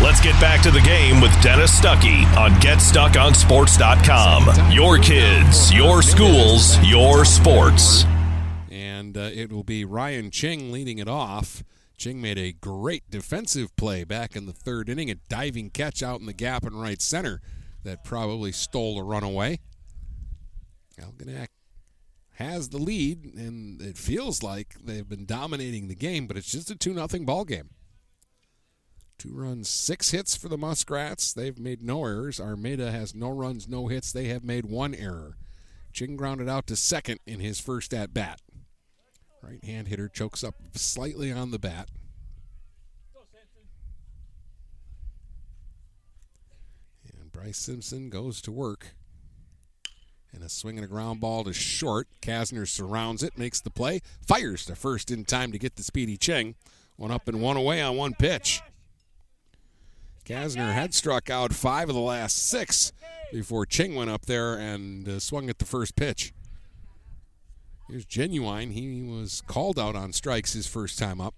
Let's get back to the game with Dennis Stuckey on GetStuckOnSports.com. Your kids, your schools, your sports. And uh, it will be Ryan Ching leading it off. Ching made a great defensive play back in the third inning, a diving catch out in the gap in right center that probably stole a runaway. Algonac has the lead, and it feels like they've been dominating the game, but it's just a 2 0 ball game. Two runs, six hits for the Muskrats. They've made no errors. Armada has no runs, no hits. They have made one error. Ching grounded out to second in his first at bat. Right hand hitter chokes up slightly on the bat. And Bryce Simpson goes to work. And a swing and a ground ball to short. Kasner surrounds it, makes the play, fires to first in time to get the speedy Ching. One up and one away on one pitch. Kasner had struck out five of the last six before Ching went up there and uh, swung at the first pitch. Here's Genuine. He was called out on strikes his first time up.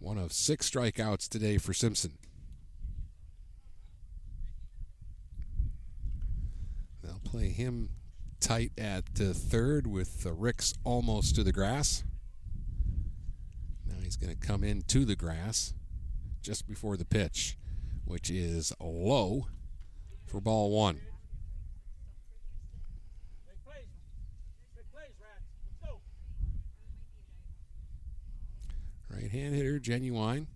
One of six strikeouts today for Simpson. They'll play him tight at third with uh, Ricks almost to the grass. Now he's going to come in to the grass just before the pitch, which is low for ball one. Right hand hitter, Genuine.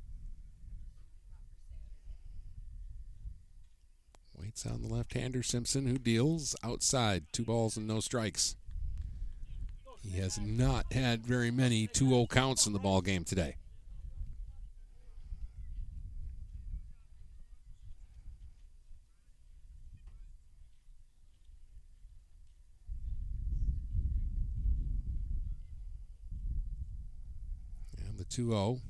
Waits on the left hander, Simpson, who deals outside. Two balls and no strikes. He has not had very many 2 0 counts in the ball game today. And the 2 0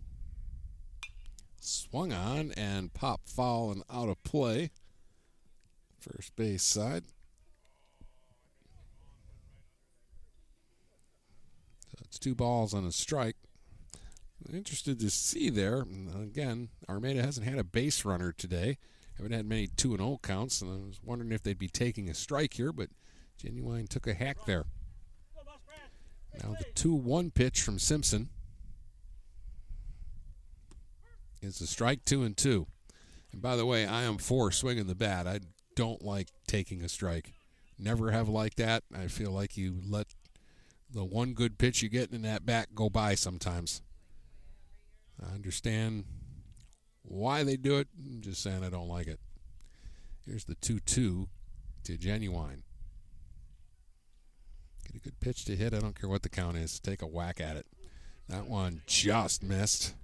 swung on and pop foul and out of play. First base side. So it's two balls on a strike. Interested to see there. Again, Armada hasn't had a base runner today. Haven't had many 2 0 counts, and I was wondering if they'd be taking a strike here, but Genuine took a hack there. Now the 2 1 pitch from Simpson is a strike 2 and 2. And by the way, I am for swinging the bat. I don't like taking a strike. Never have liked that. I feel like you let the one good pitch you get in that bat go by sometimes. I understand why they do it. I'm just saying I don't like it. Here's the 2 2 to Genuine. Get a good pitch to hit. I don't care what the count is. Take a whack at it. That one just missed.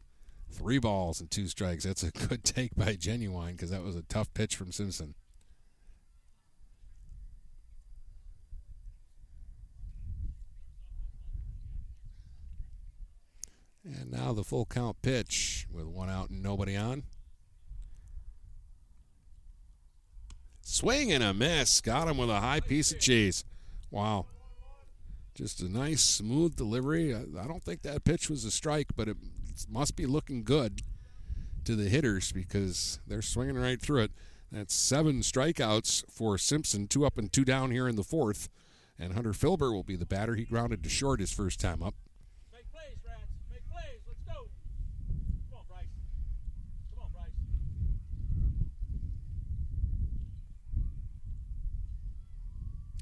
Three balls and two strikes. That's a good take by Genuine because that was a tough pitch from Simpson. And now the full count pitch with one out and nobody on. Swing and a miss. Got him with a high piece of cheese. Wow. Just a nice, smooth delivery. I, I don't think that pitch was a strike, but it must be looking good to the hitters because they're swinging right through it. That's seven strikeouts for Simpson, two up and two down here in the fourth. And Hunter Filbert will be the batter. He grounded to short his first time up. Make plays, Rats. Make plays. Let's go. Come on, Bryce. Come on, Bryce.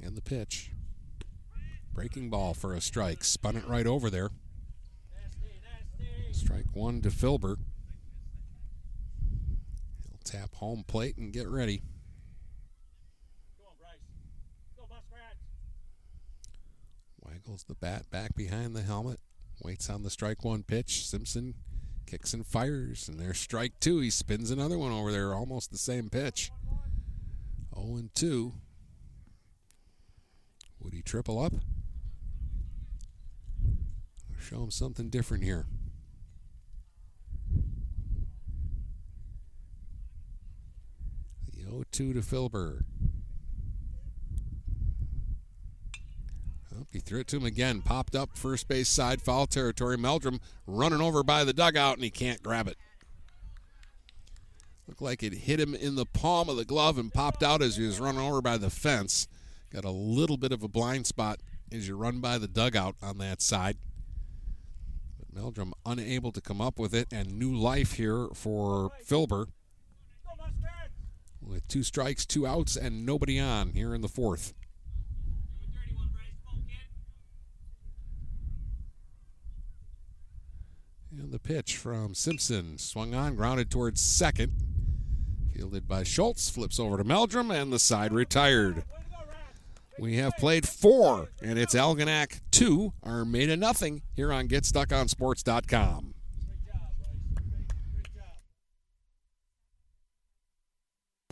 And the pitch. Breaking ball for a strike. Spun it right over there. Strike one to Filber. He'll tap home plate and get ready. Waggles the bat back behind the helmet. Waits on the strike one pitch. Simpson kicks and fires. And there's strike two. He spins another one over there. Almost the same pitch. 0 and 2. Would he triple up? Show him something different here? 0 2 to Filber. Oh, he threw it to him again. Popped up first base side, foul territory. Meldrum running over by the dugout, and he can't grab it. Looked like it hit him in the palm of the glove and popped out as he was running over by the fence. Got a little bit of a blind spot as you run by the dugout on that side. But Meldrum unable to come up with it, and new life here for Filber. With two strikes, two outs, and nobody on here in the fourth. And the pitch from Simpson swung on, grounded towards second. Fielded by Schultz, flips over to Meldrum, and the side retired. We have played four, and it's Algonac two, Armada nothing, here on GetStuckOnSports.com.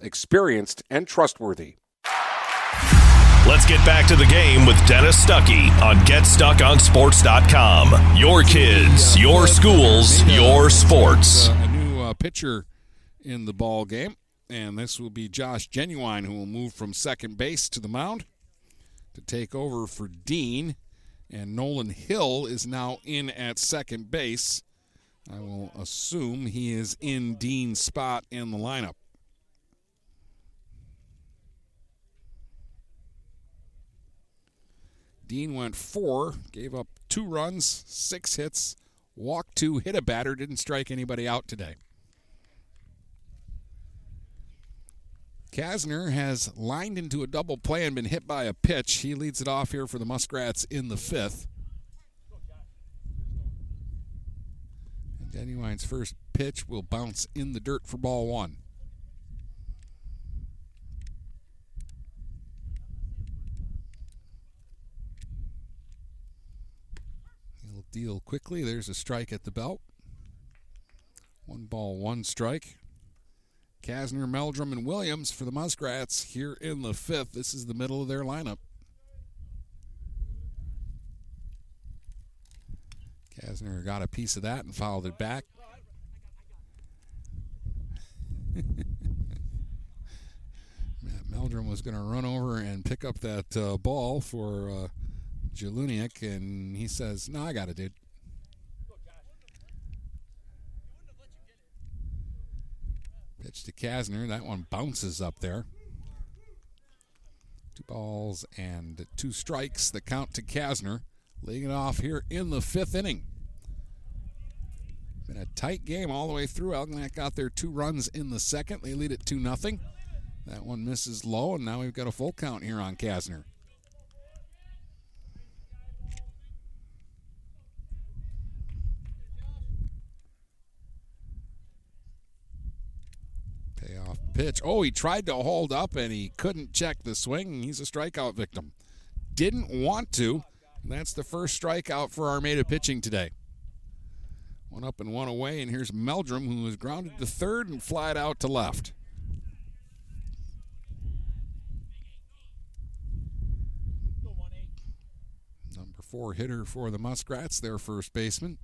experienced and trustworthy. Let's get back to the game with Dennis Stuckey on GetStuckOnSports.com. Your kids, your uh, schools, uh, your uh, sports. A new uh, pitcher in the ball game, and this will be Josh Genuine, who will move from second base to the mound to take over for Dean. And Nolan Hill is now in at second base. I will assume he is in Dean's spot in the lineup. Dean went four, gave up two runs, six hits, walked two, hit a batter, didn't strike anybody out today. Kasner has lined into a double play and been hit by a pitch. He leads it off here for the Muskrats in the fifth. And Genuine's first pitch will bounce in the dirt for ball one. Deal quickly. There's a strike at the belt. One ball, one strike. Kasner, Meldrum, and Williams for the Muskrats here in the fifth. This is the middle of their lineup. Kasner got a piece of that and fouled it back. Matt Meldrum was going to run over and pick up that uh, ball for uh, Jaluiak, and he says, "No, I got it, dude." Pitch to Kasner. That one bounces up there. Two balls and two strikes. The count to Kasner. Laying it off here in the fifth inning. Been a tight game all the way through. Algonac got their two runs in the second. They lead it 2 nothing. That one misses low, and now we've got a full count here on Kasner. Pitch. Oh, he tried to hold up and he couldn't check the swing. He's a strikeout victim. Didn't want to. That's the first strikeout for Armada pitching today. One up and one away, and here's Meldrum, who is grounded to third and flied out to left. Number four hitter for the Muskrats, their first baseman.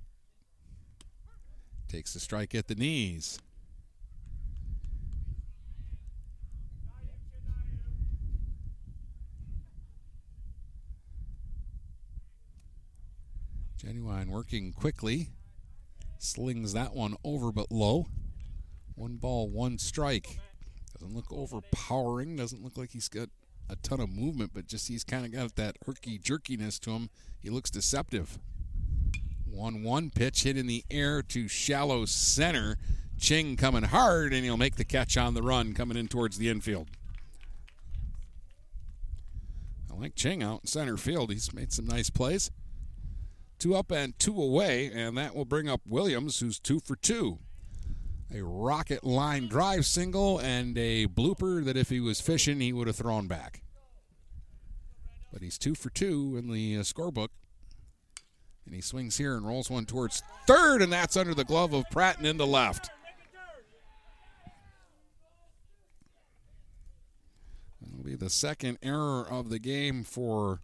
Takes a strike at the knees. Genuine working quickly. Slings that one over but low. One ball, one strike. Doesn't look overpowering. Doesn't look like he's got a ton of movement, but just he's kind of got that herky jerkiness to him. He looks deceptive. 1 1 pitch hit in the air to shallow center. Ching coming hard, and he'll make the catch on the run coming in towards the infield. I like Ching out in center field. He's made some nice plays. Two up and two away, and that will bring up Williams, who's two for two. A rocket line drive single and a blooper that if he was fishing, he would have thrown back. But he's two for two in the uh, scorebook. And he swings here and rolls one towards third, and that's under the glove of Pratt and into left. That'll be the second error of the game for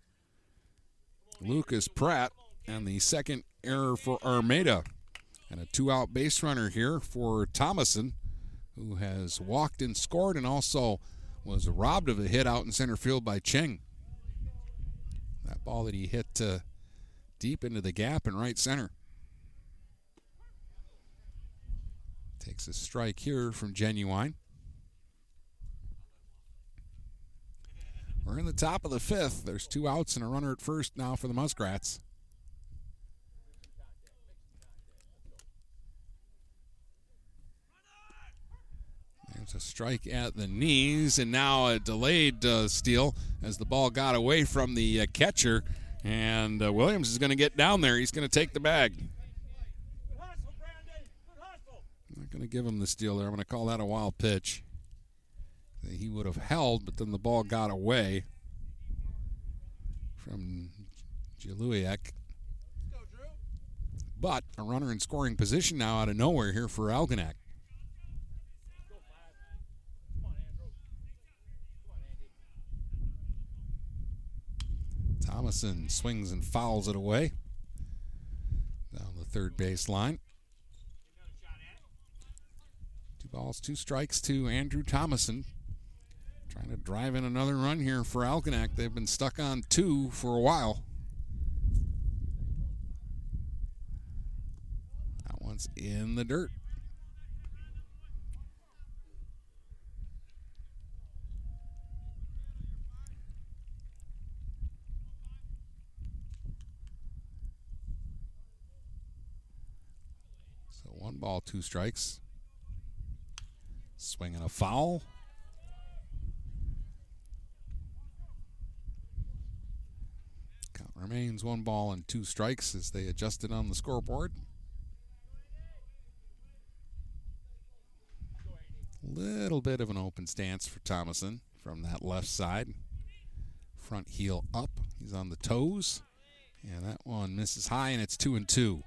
Lucas Pratt and the second error for Armada. And a two out base runner here for Thomason, who has walked and scored and also was robbed of a hit out in center field by Ching. That ball that he hit uh, deep into the gap in right center. Takes a strike here from Genuine. We're in the top of the fifth. There's two outs and a runner at first now for the Muskrats. There's a strike at the knees, and now a delayed uh, steal as the ball got away from the uh, catcher. And uh, Williams is going to get down there. He's going to take the bag. I'm not going to give him the steal there. I'm going to call that a wild pitch. He would have held, but then the ball got away from Jaluiak. But a runner in scoring position now out of nowhere here for Algonac. Thomason swings and fouls it away down the third base line. Two balls, two strikes to Andrew Thomason. Trying to drive in another run here for Algonac. They've been stuck on two for a while. That one's in the dirt. So one ball, two strikes. Swinging a foul. Count remains one ball and two strikes as they adjusted on the scoreboard. Little bit of an open stance for Thomason from that left side. Front heel up. He's on the toes. And that one misses high, and it's two and two.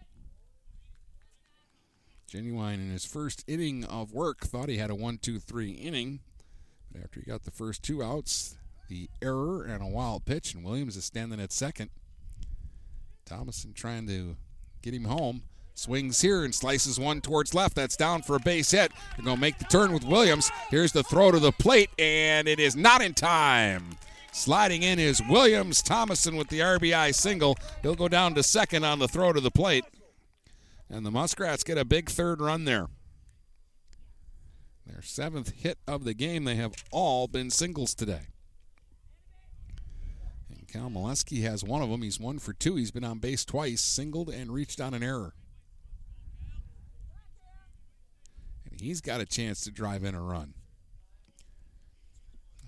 Genuine in his first inning of work thought he had a 1 2 3 inning. But after he got the first two outs, the error and a wild pitch, and Williams is standing at second. Thomason trying to get him home. Swings here and slices one towards left. That's down for a base hit. They're going to make the turn with Williams. Here's the throw to the plate, and it is not in time. Sliding in is Williams. Thomason with the RBI single. He'll go down to second on the throw to the plate. And the Muskrats get a big third run there. Their seventh hit of the game. They have all been singles today. And Cal Molesky has one of them. He's one for two. He's been on base twice, singled and reached on an error. And he's got a chance to drive in a run.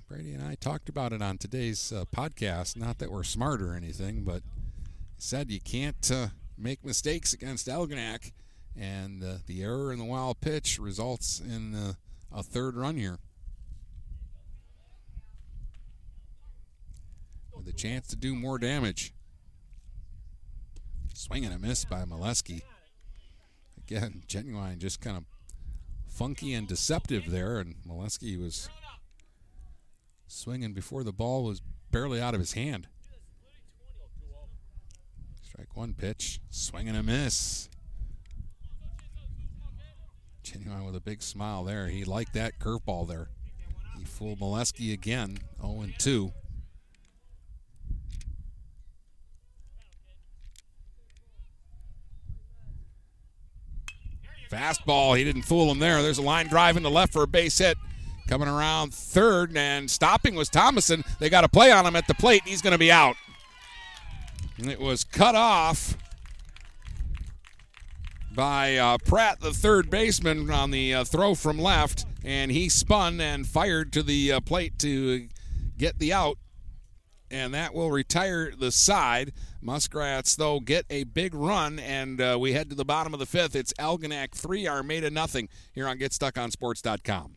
Brady and I talked about it on today's uh, podcast. Not that we're smart or anything, but said you can't uh, make mistakes against Algonac, and uh, the error in the wild pitch results in uh, a third run here. With a chance to do more damage. Swing and a miss by Molesky. Again, Genuine just kind of funky and deceptive there, and Molesky was swinging before the ball was barely out of his hand. Strike one pitch, swing and a miss. Genuine with a big smile there. He liked that curveball there. He fooled Molesky again, 0 2. Fastball, he didn't fool him there. There's a line drive into left for a base hit. Coming around third and stopping was Thomason. They got a play on him at the plate. He's going to be out. And it was cut off by uh, Pratt, the third baseman, on the uh, throw from left, and he spun and fired to the uh, plate to get the out, and that will retire the side. Muskrats, though, get a big run, and uh, we head to the bottom of the fifth. It's Algonac 3, Armada nothing here on GetStuckOnSports.com.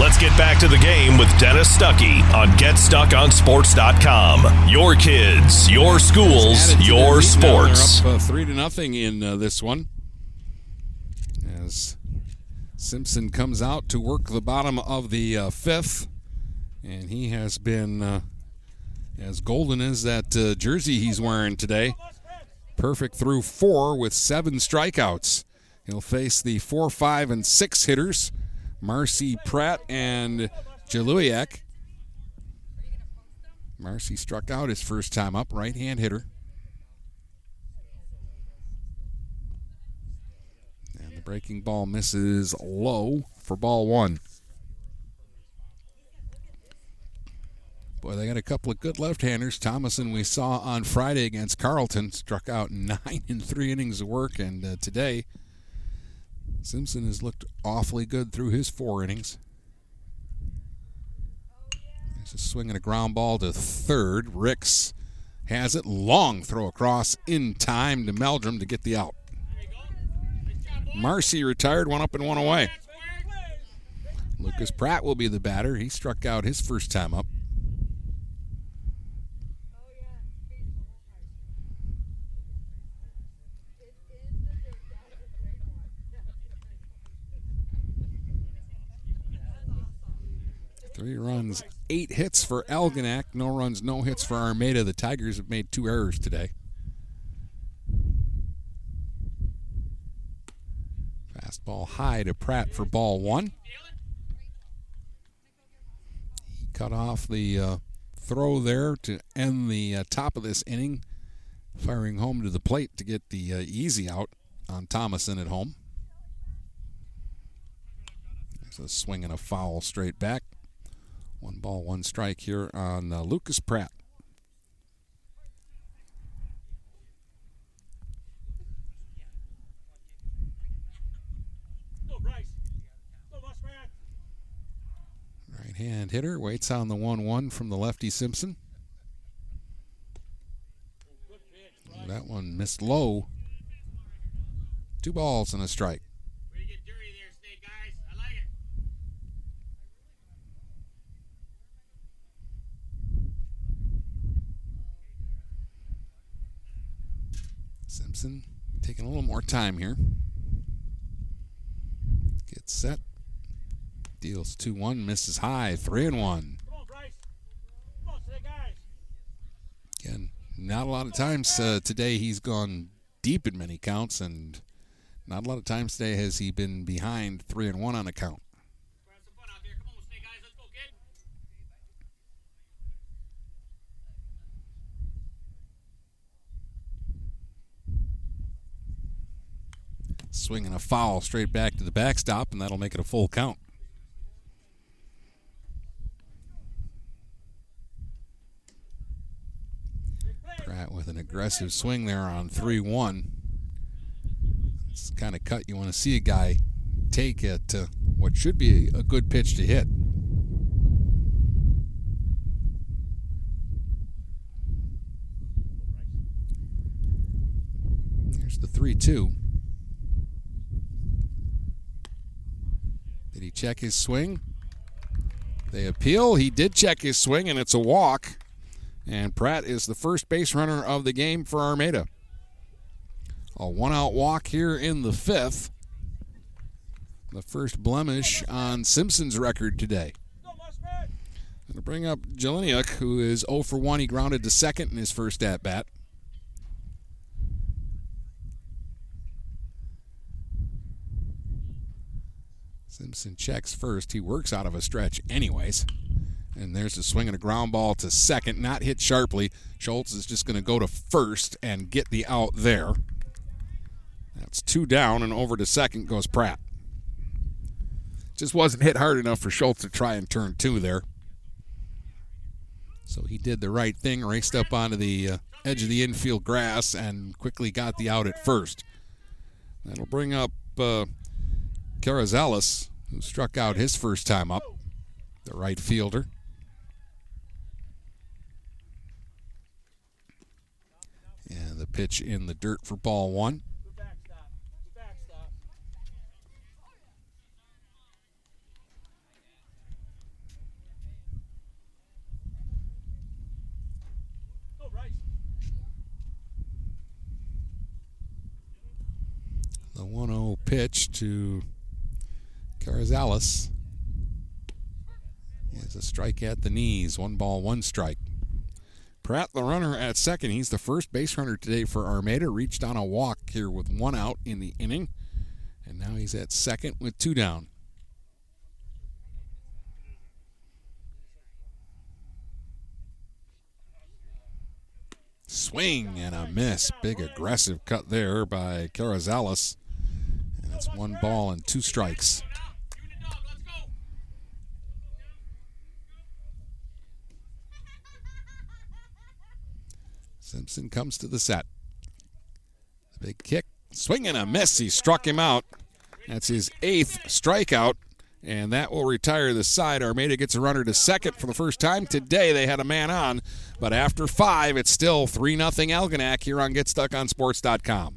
Let's get back to the game with Dennis Stuckey on GetStuckOnSports.com. Your kids, your schools, your sports. Up, uh, three to nothing in uh, this one. As Simpson comes out to work the bottom of the uh, fifth, and he has been uh, as golden as that uh, jersey he's wearing today. Perfect through four with seven strikeouts. He'll face the four, five, and six hitters. Marcy Pratt and Jaluiak. Marcy struck out his first time up, right hand hitter. And the breaking ball misses low for ball one. Boy, they got a couple of good left-handers. Thomason, we saw on Friday against Carleton, struck out nine in three innings of work, and uh, today Simpson has looked awfully good through his four innings. He's just swinging a ground ball to third. Ricks has it. Long throw across in time to Meldrum to get the out. Marcy retired, one up and one away. Lucas Pratt will be the batter. He struck out his first time up. Three runs, eight hits for Algonac. No runs, no hits for Armada. The Tigers have made two errors today. Fastball high to Pratt for ball one. He cut off the uh, throw there to end the uh, top of this inning, firing home to the plate to get the uh, easy out on Thomason at home. There's a swing and a foul straight back. One ball, one strike here on uh, Lucas Pratt. Muskrat. hand hitter waits on the 1 1 from the lefty Simpson. That one missed low. Two balls and a strike. Simpson taking a little more time here. Gets set. Deals 2 1, misses high, 3 and 1. Again, not a lot of times uh, today he's gone deep in many counts, and not a lot of times today has he been behind 3 and 1 on a count. Swinging a foul straight back to the backstop, and that'll make it a full count. Pratt with an aggressive swing there on 3 1. It's kind of cut you want to see a guy take to what should be a good pitch to hit. Here's the 3 2. He check his swing? They appeal. He did check his swing, and it's a walk. And Pratt is the first base runner of the game for Armada. A one out walk here in the fifth. The first blemish on Simpson's record today. Going to bring up Jaluiak, who is 0 for 1. He grounded to second in his first at bat. Simpson checks first. He works out of a stretch, anyways. And there's a swing and a ground ball to second, not hit sharply. Schultz is just going to go to first and get the out there. That's two down, and over to second goes Pratt. Just wasn't hit hard enough for Schultz to try and turn two there. So he did the right thing, raced up onto the uh, edge of the infield grass, and quickly got the out at first. That'll bring up uh, who struck out his first time up, the right fielder. And the pitch in the dirt for ball one. The 1 0 pitch to Carrizales is a strike at the knees. One ball, one strike. Pratt, the runner at second. He's the first base runner today for Armada. Reached on a walk here with one out in the inning. And now he's at second with two down. Swing and a miss. Big aggressive cut there by Carrizales. And it's one ball and two strikes. Simpson comes to the set. The big kick, swing and a miss. He struck him out. That's his eighth strikeout, and that will retire the side. Armada gets a runner to second for the first time today. They had a man on, but after five, it's still 3 0 Algonac here on GetStuckOnSports.com.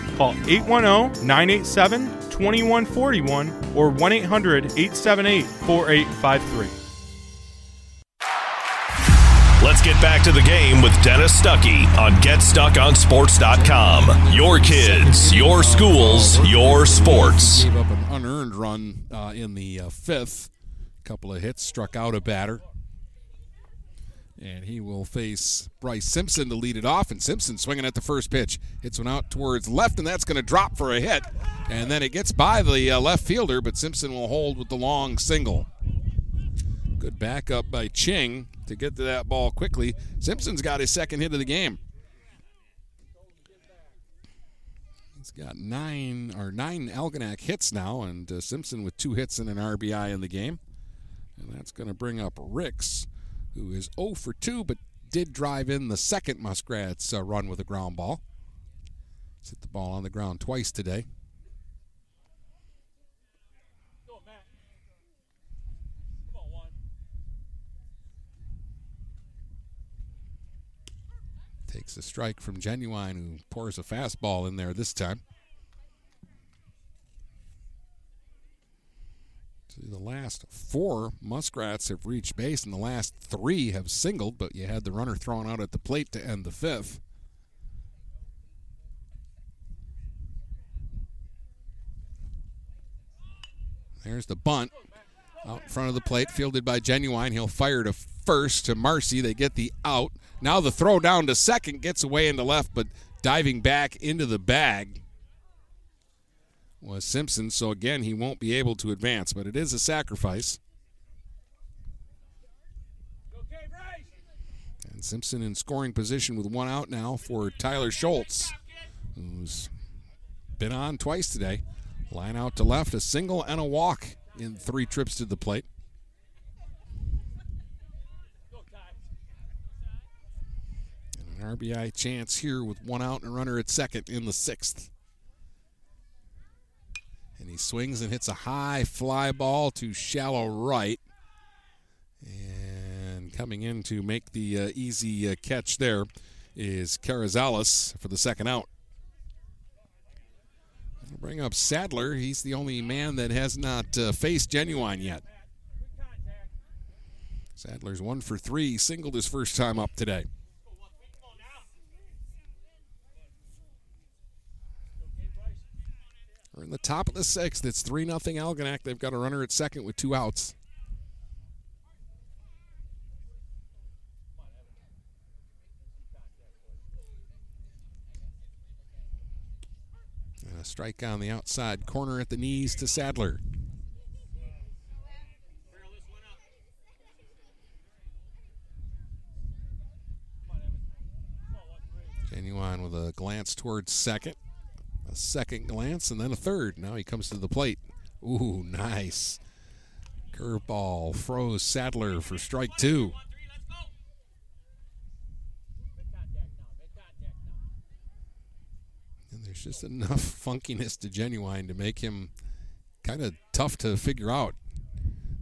Call 810 987 2141 or 1 800 878 4853. Let's get back to the game with Dennis Stuckey on GetStuckOnSports.com. Your kids, your schools, your sports. Gave up an unearned run uh, in the uh, fifth. Couple of hits, struck out a batter. And he will face Bryce Simpson to lead it off. And Simpson swinging at the first pitch. Hits one out towards left, and that's going to drop for a hit. And then it gets by the uh, left fielder, but Simpson will hold with the long single. Good backup by Ching to get to that ball quickly. Simpson's got his second hit of the game. He's got nine or nine Algonac hits now, and uh, Simpson with two hits and an RBI in the game. And that's going to bring up Ricks, who is 0 for 2, but did drive in the second Muskrats uh, run with a ground ball. He's hit the ball on the ground twice today. Takes a strike from Genuine, who pours a fastball in there this time. The last four Muskrats have reached base, and the last three have singled, but you had the runner thrown out at the plate to end the fifth. There's the bunt out in front of the plate, fielded by Genuine. He'll fire to first to Marcy. They get the out. Now the throw down to second gets away into left, but diving back into the bag was Simpson. So again, he won't be able to advance, but it is a sacrifice. And Simpson in scoring position with one out now for Tyler Schultz, who's been on twice today. Line out to left, a single and a walk in three trips to the plate. And an RBI chance here with one out and a runner at second in the sixth. He swings and hits a high fly ball to shallow right. And coming in to make the uh, easy uh, catch there is Carrizales for the second out. Bring up Sadler. He's the only man that has not uh, faced Genuine yet. Sadler's one for three, singled his first time up today. We're in the top of the sixth. It's 3 0 Algonac. They've got a runner at second with two outs. And a strike on the outside corner at the knees to Sadler. Genuine with a glance towards second a second glance, and then a third. Now he comes to the plate. Ooh, nice. Curveball froze Sadler for strike two. And there's just enough funkiness to Genuine to make him kind of tough to figure out.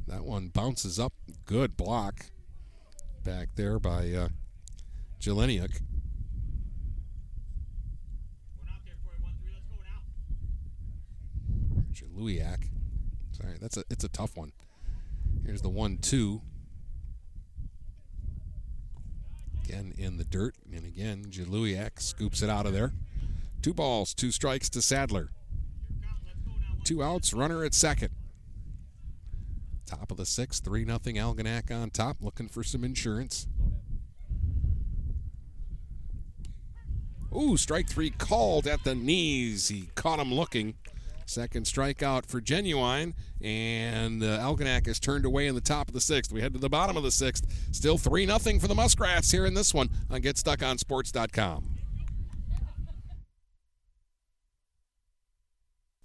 That one bounces up. Good block back there by uh. Jaluiak. Sorry, that's a it's a tough one. Here's the one two. Again in the dirt, and again Jaluiak scoops it out of there. Two balls, two strikes to Sadler. Two outs, runner at second. Top of the sixth, 3 0 Algonac on top, looking for some insurance. Ooh, strike three called at the knees. He caught him looking. Second strikeout for Genuine, and uh, Algonac is turned away in the top of the sixth. We head to the bottom of the sixth. Still 3 0 for the Muskrats here in this one on GetStuckOnSports.com.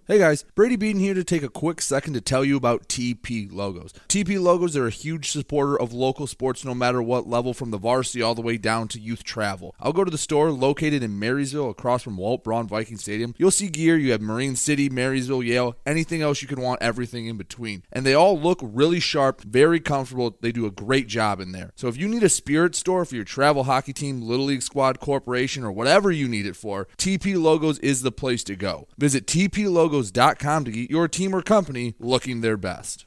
Hey guys, Brady Beaton here to take a quick second to tell you about TP Logos. TP Logos are a huge supporter of local sports no matter what level, from the varsity all the way down to youth travel. I'll go to the store located in Marysville across from Walt Braun Viking Stadium. You'll see gear, you have Marine City, Marysville, Yale, anything else you can want, everything in between. And they all look really sharp, very comfortable. They do a great job in there. So if you need a spirit store for your travel hockey team, Little League Squad Corporation, or whatever you need it for, TP Logos is the place to go. Visit TP Logos DuraCleanLogos.com to get your team or company looking their best.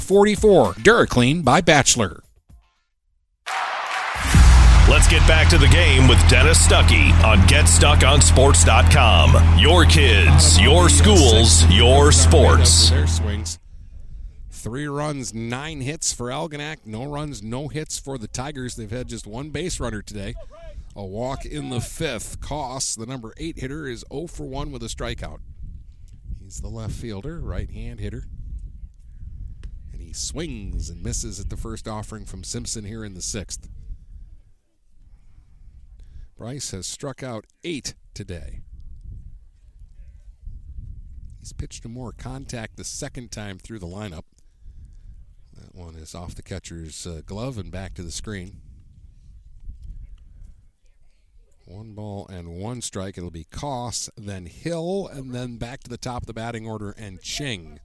44. DuraClean by Bachelor. Let's get back to the game with Dennis Stuckey on GetStuckOnSports.com. Your kids, your schools, your sports. Their swings. Three runs, nine hits for Algonac. No runs, no hits for the Tigers. They've had just one base runner today. A walk in the fifth. Koss, the number eight hitter, is 0 for 1 with a strikeout. He's the left fielder, right hand hitter. He swings and misses at the first offering from Simpson here in the sixth. Bryce has struck out eight today. He's pitched to more contact the second time through the lineup. That one is off the catcher's uh, glove and back to the screen. One ball and one strike. It'll be Koss, then Hill, and then back to the top of the batting order and Ching.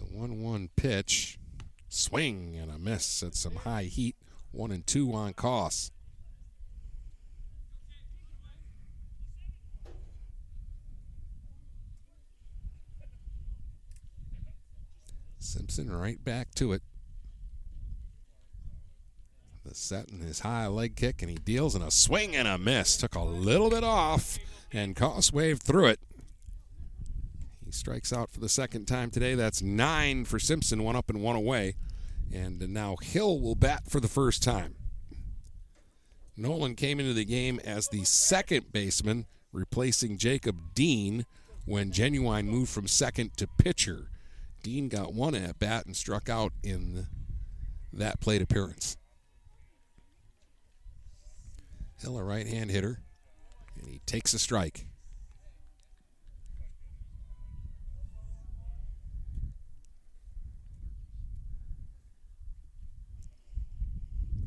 The 1 1 pitch. Swing and a miss at some high heat. One and two on Koss. Simpson right back to it. The set and his high leg kick, and he deals in a swing and a miss. Took a little bit off, and Koss waved through it. He strikes out for the second time today. That's nine for Simpson, one up and one away. And now Hill will bat for the first time. Nolan came into the game as the second baseman, replacing Jacob Dean when Genuine moved from second to pitcher. Dean got one at bat and struck out in that plate appearance. Hill, a right hand hitter, and he takes a strike.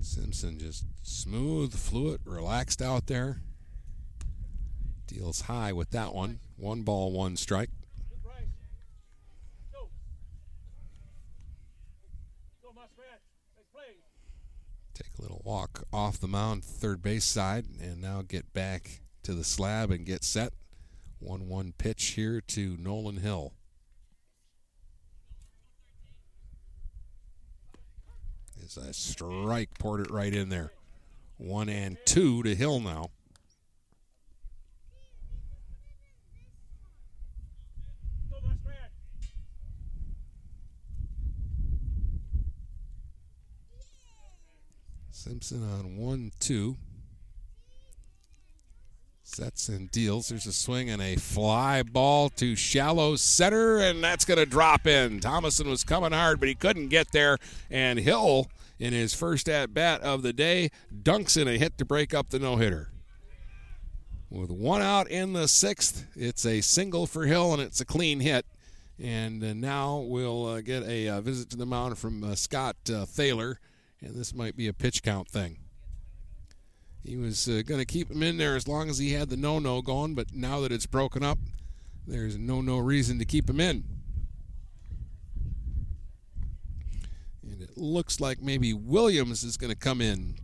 Simpson just smooth, fluid, relaxed out there. Deals high with that one. One ball, one strike. Take a little walk off the mound, third base side, and now get back to the slab and get set. 1 1 pitch here to Nolan Hill. Is a strike, poured it right in there. One and two to Hill now. Simpson on one, two. Sets and deals. There's a swing and a fly ball to shallow center, and that's going to drop in. Thomason was coming hard, but he couldn't get there. And Hill, in his first at bat of the day, dunks in a hit to break up the no hitter. With one out in the sixth, it's a single for Hill, and it's a clean hit. And uh, now we'll uh, get a uh, visit to the mound from uh, Scott uh, Thaler, and this might be a pitch count thing. He was uh, going to keep him in there as long as he had the no no going, but now that it's broken up, there's no no reason to keep him in. And it looks like maybe Williams is going to come in.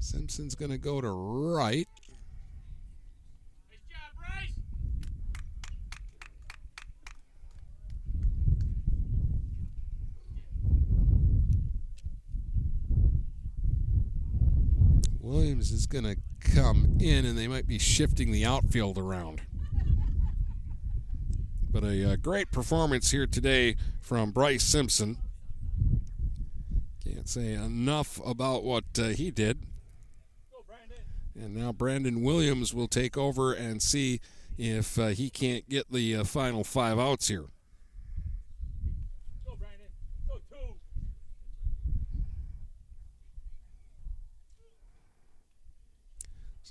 Simpson's going to go to right. Williams is going to come in, and they might be shifting the outfield around. But a, uh great performance here today from Bryce Simpson. Can't say enough about what uh, he did. And now Brandon Williams will take over and see if uh, he can't get the uh, final five outs here.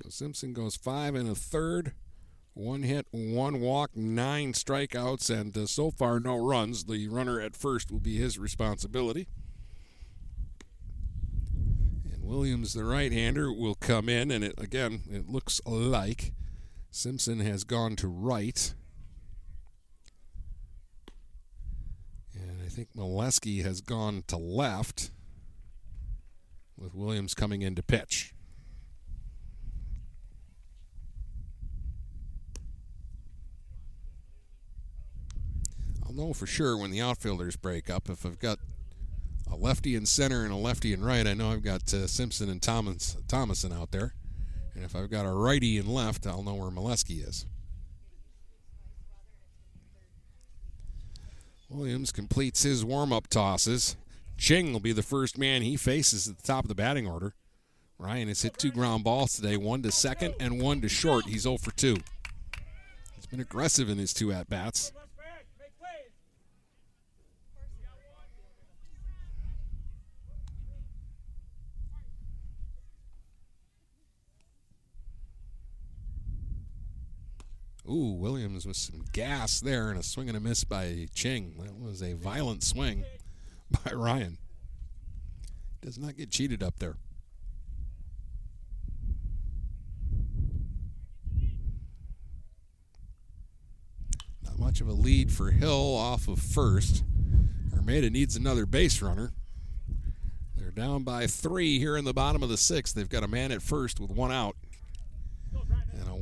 So Simpson goes five and a third. One hit, one walk, nine strikeouts, and uh, so far no runs. The runner at first will be his responsibility. And Williams, the right hander, will come in, and it again, it looks like Simpson has gone to right. And I think Molesky has gone to left, with Williams coming in to pitch. I'll know for sure when the outfielders break up. If I've got a lefty in center and a lefty in right, I know I've got uh, Simpson and Thomas, Thomason out there. And if I've got a righty in left, I'll know where Molesky is. Williams completes his warm up tosses. Ching will be the first man he faces at the top of the batting order. Ryan has hit two ground balls today, one to second and one to short. He's 0 for 2. He's been aggressive in his two at bats. Ooh, Williams with some gas there and a swing and a miss by Ching. That was a violent swing by Ryan. Does not get cheated up there. Not much of a lead for Hill off of first. Armada needs another base runner. They're down by three here in the bottom of the sixth. They've got a man at first with one out.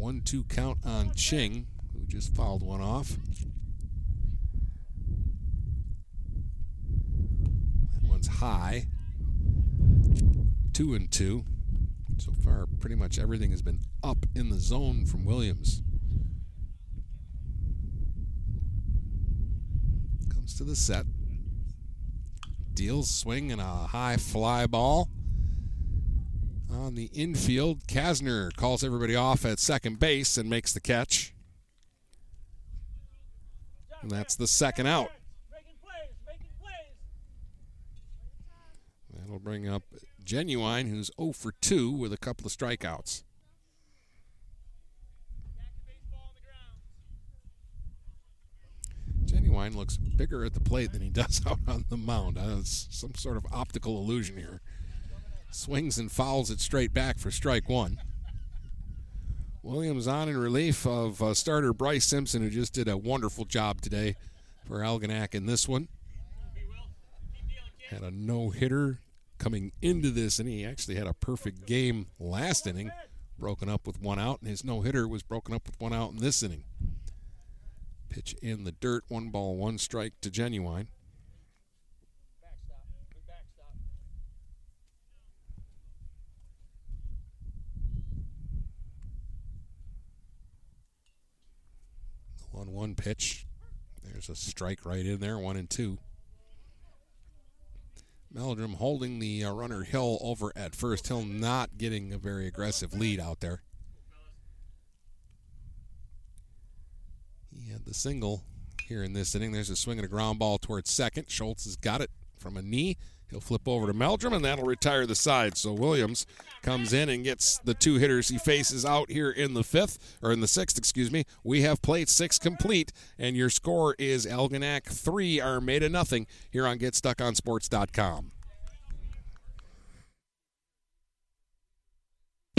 1 2 count on Ching, who just fouled one off. That one's high. Two and two. So far, pretty much everything has been up in the zone from Williams. Comes to the set. Deals swing and a high fly ball on the infield. Kasner calls everybody off at second base and makes the catch. And that's the second out. That'll bring up Genuine, who's 0 for 2 with a couple of strikeouts. Genuine looks bigger at the plate than he does out on the mound. Uh, some sort of optical illusion here. Swings and fouls it straight back for strike one. Williams on in relief of uh, starter Bryce Simpson, who just did a wonderful job today for Algonac in this one. Had a no hitter coming into this, and he actually had a perfect game last inning, broken up with one out, and his no hitter was broken up with one out in this inning. Pitch in the dirt, one ball, one strike to Genuine. One one pitch. There's a strike right in there, one and two. Meldrum holding the uh, runner Hill over at first. Hill not getting a very aggressive lead out there. He had the single here in this inning. There's a swing and a ground ball towards second. Schultz has got it from a knee. He'll flip over to Meldrum, and that'll retire the side. So Williams comes in and gets the two hitters he faces out here in the fifth, or in the sixth, excuse me. We have played six complete, and your score is Algonac 3, Armada nothing here on GetStuckOnSports.com.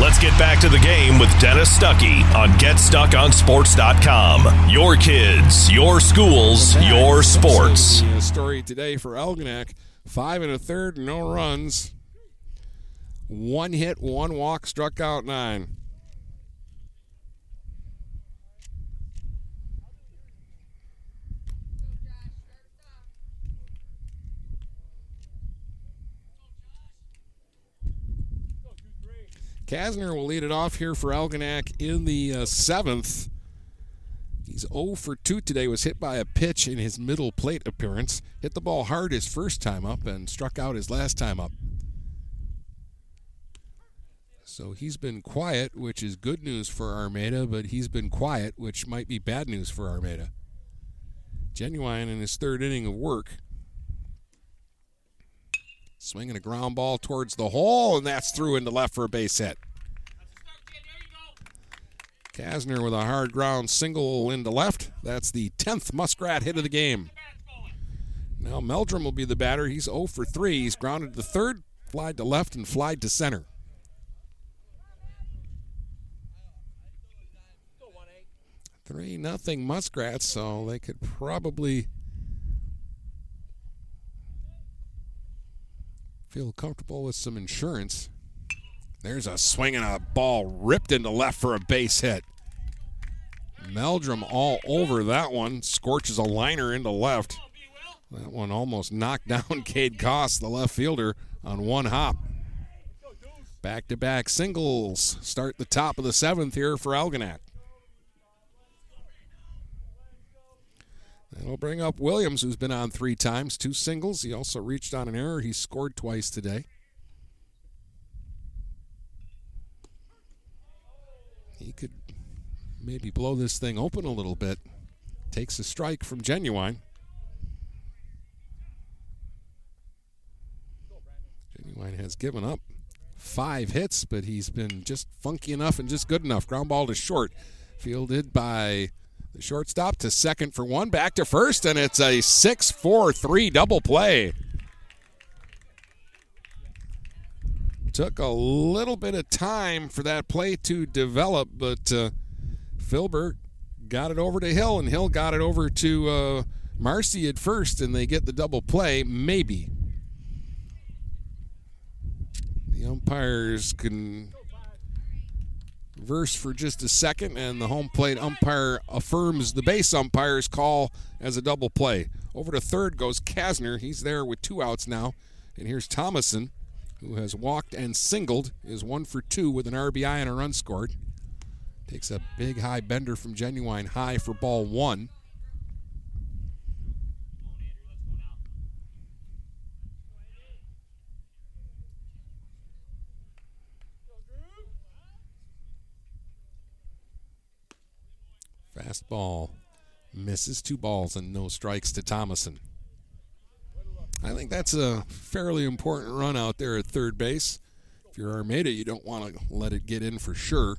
Let's get back to the game with Dennis Stuckey on GetStuckOnSports.com. Your kids, your schools, your sports. Uh, story today for Algonac: five and a third, no runs, one hit, one walk, struck out nine. Kasner will lead it off here for Algonac in the uh, seventh. He's 0 for 2 today, was hit by a pitch in his middle plate appearance. Hit the ball hard his first time up and struck out his last time up. So he's been quiet, which is good news for Armada, but he's been quiet, which might be bad news for Armada. Genuine in his third inning of work. Swinging a ground ball towards the hole, and that's through into left for a base hit. Kasner with a hard ground single into left. That's the 10th Muskrat hit of the game. Now Meldrum will be the batter. He's 0 for 3. He's grounded to third, flied to left, and flied to center. Three nothing Muskrats, so they could probably feel comfortable with some insurance. There's a swing and a ball ripped into left for a base hit. Meldrum all over that one. Scorches a liner into left. That one almost knocked down Cade Koss, the left fielder, on one hop. Back to back singles start the top of the seventh here for Algonac. That'll bring up Williams, who's been on three times, two singles. He also reached on an error. He scored twice today. He could maybe blow this thing open a little bit. Takes a strike from Genuine. Genuine has given up five hits, but he's been just funky enough and just good enough. Ground ball to short, fielded by the shortstop to second for one, back to first, and it's a 6 4 3 double play. Took a little bit of time for that play to develop, but uh, Filbert got it over to Hill, and Hill got it over to uh, Marcy at first, and they get the double play, maybe. The umpires can verse for just a second, and the home plate umpire affirms the base umpire's call as a double play. Over to third goes Kasner. He's there with two outs now. And here's Thomason, who has walked and singled, is one for two with an RBI and a run scored. Takes a big high bender from Genuine high for ball one. Fastball misses two balls and no strikes to Thomason. I think that's a fairly important run out there at third base. If you're Armada, you don't want to let it get in for sure.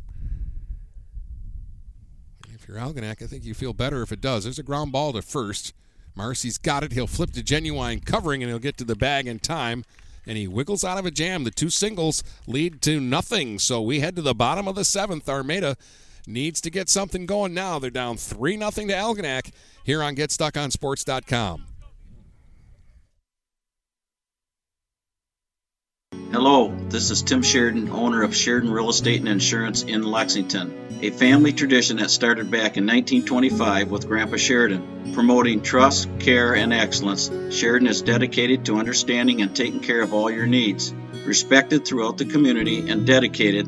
If you're Algonac, I think you feel better if it does. There's a ground ball to first. Marcy's got it. He'll flip to genuine covering and he'll get to the bag in time. And he wiggles out of a jam. The two singles lead to nothing. So we head to the bottom of the seventh. Armada needs to get something going now. They're down 3 0 to Algonac here on GetStuckOnSports.com. Hello, this is Tim Sheridan, owner of Sheridan Real Estate and Insurance in Lexington, a family tradition that started back in 1925 with Grandpa Sheridan. Promoting trust, care, and excellence, Sheridan is dedicated to understanding and taking care of all your needs. Respected throughout the community and dedicated,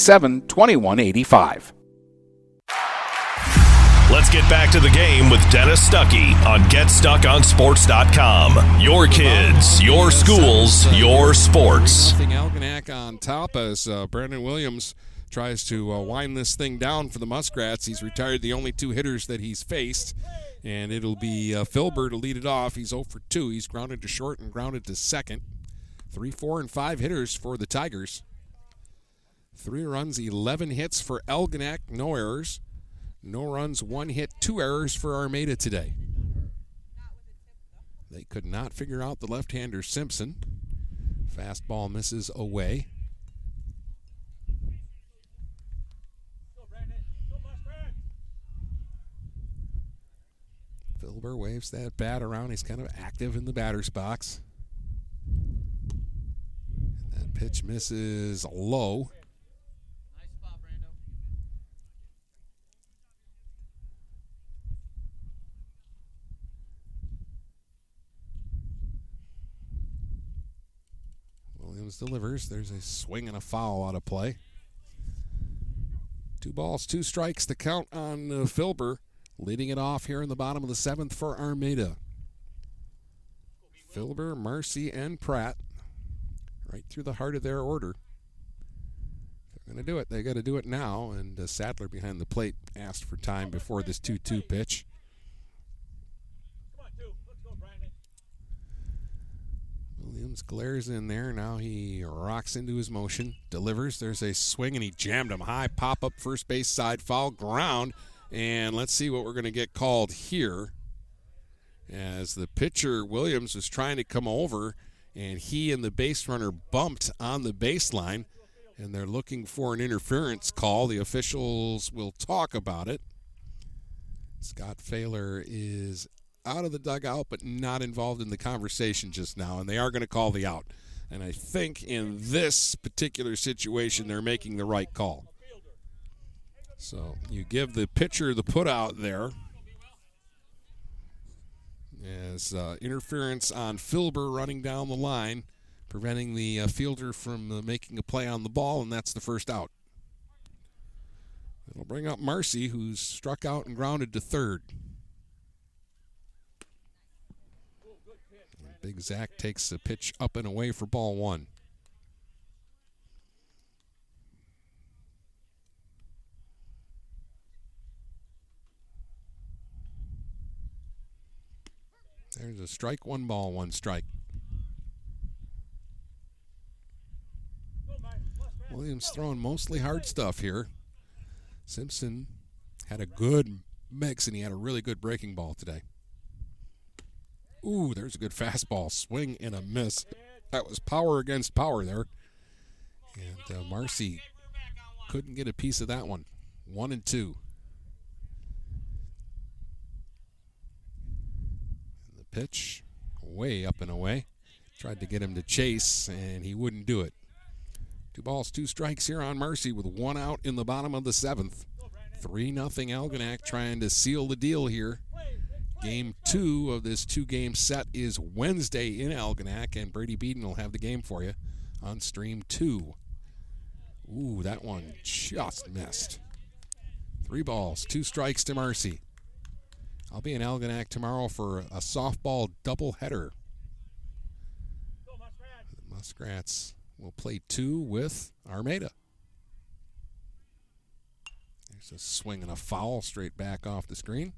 987 2185. Let's get back to the game with Dennis Stuckey on GetStuckOnSports.com. Your kids, your schools, your sports. Nothing Algonac on top as uh, Brandon Williams tries to uh, wind this thing down for the Muskrats. He's retired the only two hitters that he's faced, and it'll be uh, Filber to lead it off. He's 0 for 2. He's grounded to short and grounded to second. Three, four, and five hitters for the Tigers. Three runs, 11 hits for Algonac, no errors. No runs, one hit, two errors for Armada today. They could not figure out the left hander Simpson. Fastball misses away. Filber waves that bat around. He's kind of active in the batter's box. And that pitch misses low. Williams delivers. There's a swing and a foul out of play. Two balls, two strikes The count on uh, Filber, leading it off here in the bottom of the seventh for Armada. Filber, Marcy, and Pratt, right through the heart of their order. They're going to do it, they got to do it now. And uh, Sadler behind the plate asked for time before this 2 2 pitch. Williams glares in there. Now he rocks into his motion, delivers. There's a swing, and he jammed him high. Pop up first base side, foul ground. And let's see what we're going to get called here. As the pitcher, Williams, was trying to come over, and he and the base runner bumped on the baseline, and they're looking for an interference call. The officials will talk about it. Scott Failer is out of the dugout, but not involved in the conversation just now, and they are going to call the out. And I think in this particular situation, they're making the right call. So you give the pitcher the put out there as uh, interference on Filber running down the line, preventing the uh, fielder from uh, making a play on the ball, and that's the first out. It'll bring up Marcy, who's struck out and grounded to third. Big Zach takes the pitch up and away for ball one. There's a strike, one ball, one strike. Williams throwing mostly hard stuff here. Simpson had a good mix and he had a really good breaking ball today. Ooh, there's a good fastball swing and a miss. That was power against power there. And uh, Marcy couldn't get a piece of that one. One and two. And the pitch way up and away. Tried to get him to chase, and he wouldn't do it. Two balls, two strikes here on Marcy with one out in the bottom of the seventh. 3 nothing Algonac trying to seal the deal here. Game two of this two game set is Wednesday in Algonac, and Brady Beaton will have the game for you on stream two. Ooh, that one just missed. Three balls, two strikes to Marcy. I'll be in Algonac tomorrow for a softball doubleheader. The Muskrats will play two with Armada. There's a swing and a foul straight back off the screen.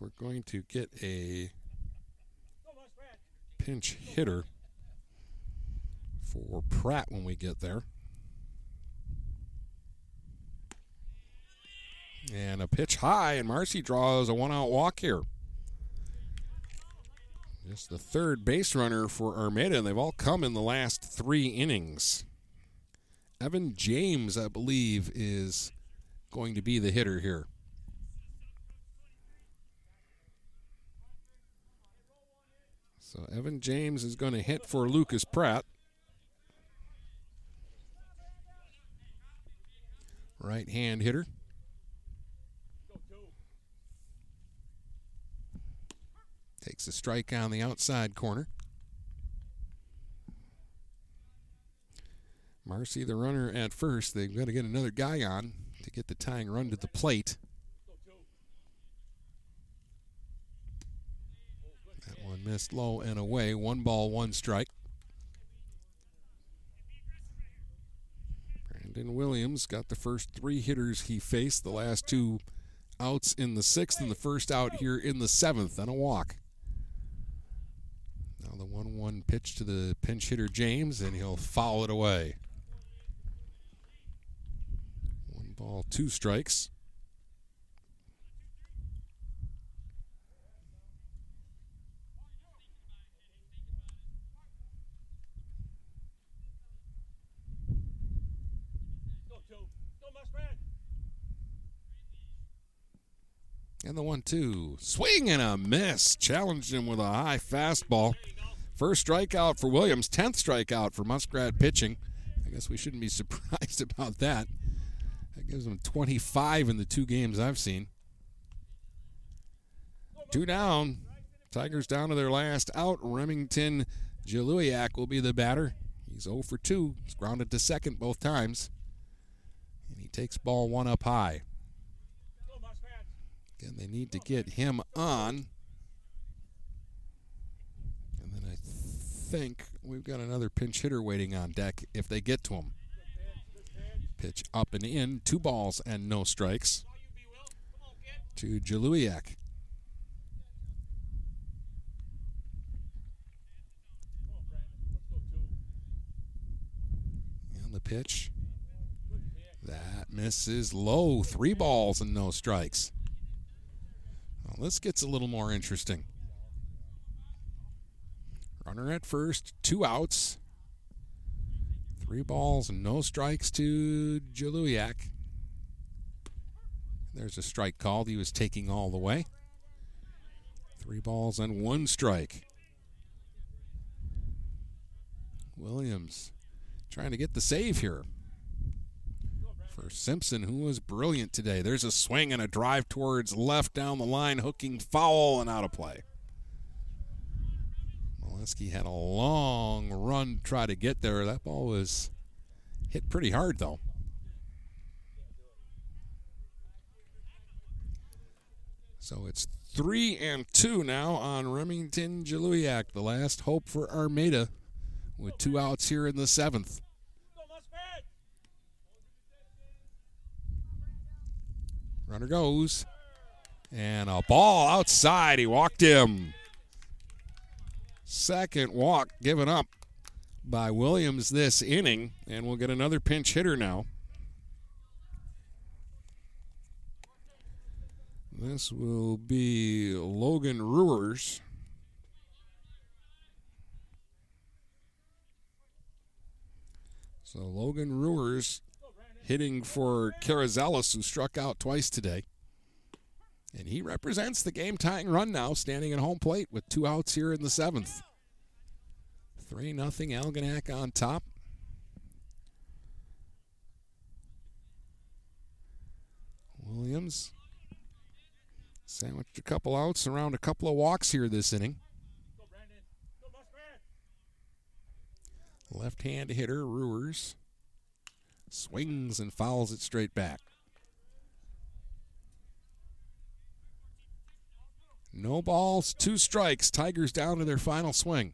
We're going to get a pinch hitter for Pratt when we get there. And a pitch high, and Marcy draws a one out walk here. Just the third base runner for Armada, and they've all come in the last three innings. Evan James, I believe, is going to be the hitter here. So Evan James is going to hit for Lucas Pratt. Right hand hitter. Takes a strike on the outside corner. Marcy, the runner at first. They've got to get another guy on to get the tying run to the plate. Missed low and away. One ball, one strike. Brandon Williams got the first three hitters he faced. The last two outs in the sixth and the first out here in the seventh and a walk. Now the 1 1 pitch to the pinch hitter James, and he'll foul it away. One ball, two strikes. And the one two. Swing and a miss. Challenged him with a high fastball. First strikeout for Williams, 10th strikeout for Muskrat pitching. I guess we shouldn't be surprised about that. That gives him 25 in the two games I've seen. Two down. Tigers down to their last out. Remington Jaluiak will be the batter. He's 0 for 2. He's grounded to second both times. And he takes ball one up high. Again, they need to get him on. And then I think we've got another pinch hitter waiting on deck if they get to him. Pitch up and in, two balls and no strikes to Jaluiak. And the pitch. That misses low. Three balls and no strikes. This gets a little more interesting. Runner at first, two outs. Three balls and no strikes to Jaluiak. There's a strike called. He was taking all the way. Three balls and one strike. Williams trying to get the save here for Simpson, who was brilliant today. There's a swing and a drive towards left down the line, hooking foul and out of play. Molesky had a long run to try to get there. That ball was hit pretty hard, though. So it's three and two now on Remington Jaluiak, the last hope for Armada, with two outs here in the seventh. Runner goes. And a ball outside. He walked him. Second walk given up by Williams this inning. And we'll get another pinch hitter now. This will be Logan Ruers. So Logan Ruers hitting for Carrizales, who struck out twice today. And he represents the game tying run now, standing at home plate with two outs here in the seventh. 3 0 Algonac on top. Williams sandwiched a couple outs around a couple of walks here this inning. Left hand hitter, Ruers swings and fouls it straight back. No balls, two strikes. Tigers down to their final swing.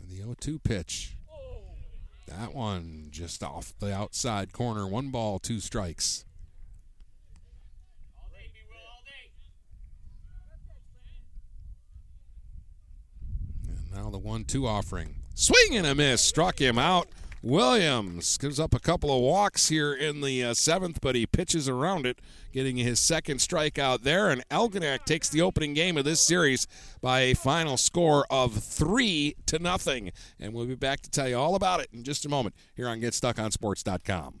And the 0 2 pitch. That one just off the outside corner. One ball, two strikes. Now the one two offering. Swing and a miss. Struck him out. Williams gives up a couple of walks here in the uh, seventh, but he pitches around it, getting his second strikeout there. And Algonac takes the opening game of this series by a final score of three to nothing. And we'll be back to tell you all about it in just a moment here on GetStuckOnSports.com.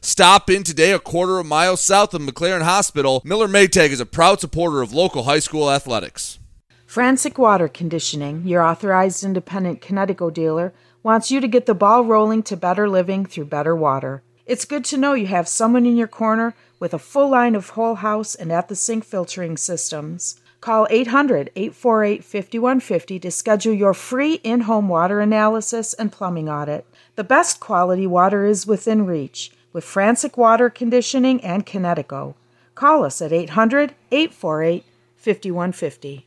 Stop in today a quarter of a mile south of McLaren Hospital. Miller Maytag is a proud supporter of local high school athletics. Frantic Water Conditioning, your authorized independent Kinetico dealer, wants you to get the ball rolling to better living through better water. It's good to know you have someone in your corner with a full line of whole house and at the sink filtering systems. Call 800 848 5150 to schedule your free in home water analysis and plumbing audit. The best quality water is within reach with Frantic Water Conditioning and Kinetico. Call us at 800 848 5150.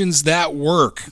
that work.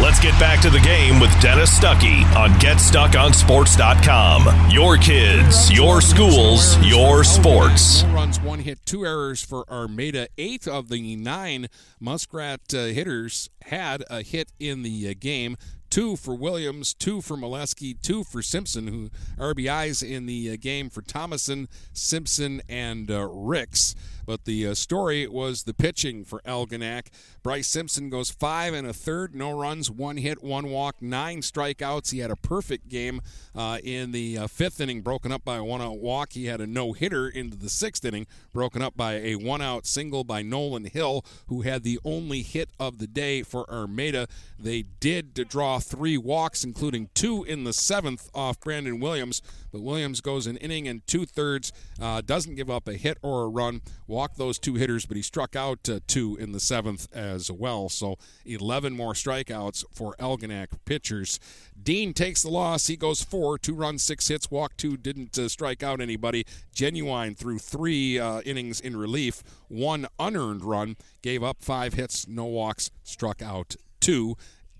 Let's get back to the game with Dennis Stuckey on GetStuckOnSports.com. Your kids, your schools, your sports. Four runs, one hit, two errors for Armada. Eight of the nine Muskrat uh, hitters had a hit in the uh, game. Two for Williams, two for Molesky, two for Simpson, who RBIs in the uh, game for Thomason, Simpson, and uh, Ricks. But the uh, story was the pitching for Algonac. Bryce Simpson goes five and a third, no runs, one hit, one walk, nine strikeouts. He had a perfect game uh, in the uh, fifth inning, broken up by a one out walk. He had a no hitter into the sixth inning, broken up by a one out single by Nolan Hill, who had the only hit of the day for Armada. They did draw three walks, including two in the seventh off Brandon Williams, but Williams goes an inning and two thirds, uh, doesn't give up a hit or a run, walked those two hitters, but he struck out uh, two in the seventh as well. So 11 more strikeouts for Algonac pitchers. Dean takes the loss. He goes four, two runs, six hits, walk two, didn't uh, strike out anybody. Genuine through three uh, innings in relief, one unearned run, gave up five hits, no walks, struck out two.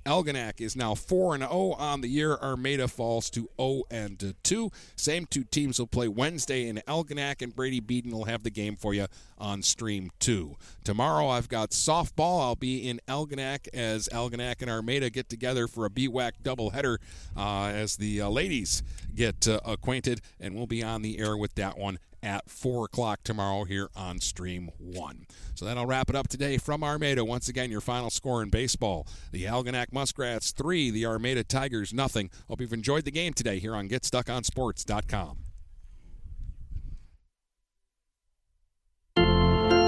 Algonac is now 4 and 0 on the year. Armada falls to 0 and 2. Same two teams will play Wednesday in Algonac, and Brady Beaton will have the game for you on Stream 2. Tomorrow I've got softball. I'll be in Algonac as Algonac and Armada get together for a BWAC doubleheader uh, as the uh, ladies get uh, acquainted, and we'll be on the air with that one at 4 o'clock tomorrow here on Stream 1. So that'll wrap it up today from Armada. Once again, your final score in baseball. The Algonac Muskrats 3, the Armada Tigers nothing. Hope you've enjoyed the game today here on GetStuckOnSports.com.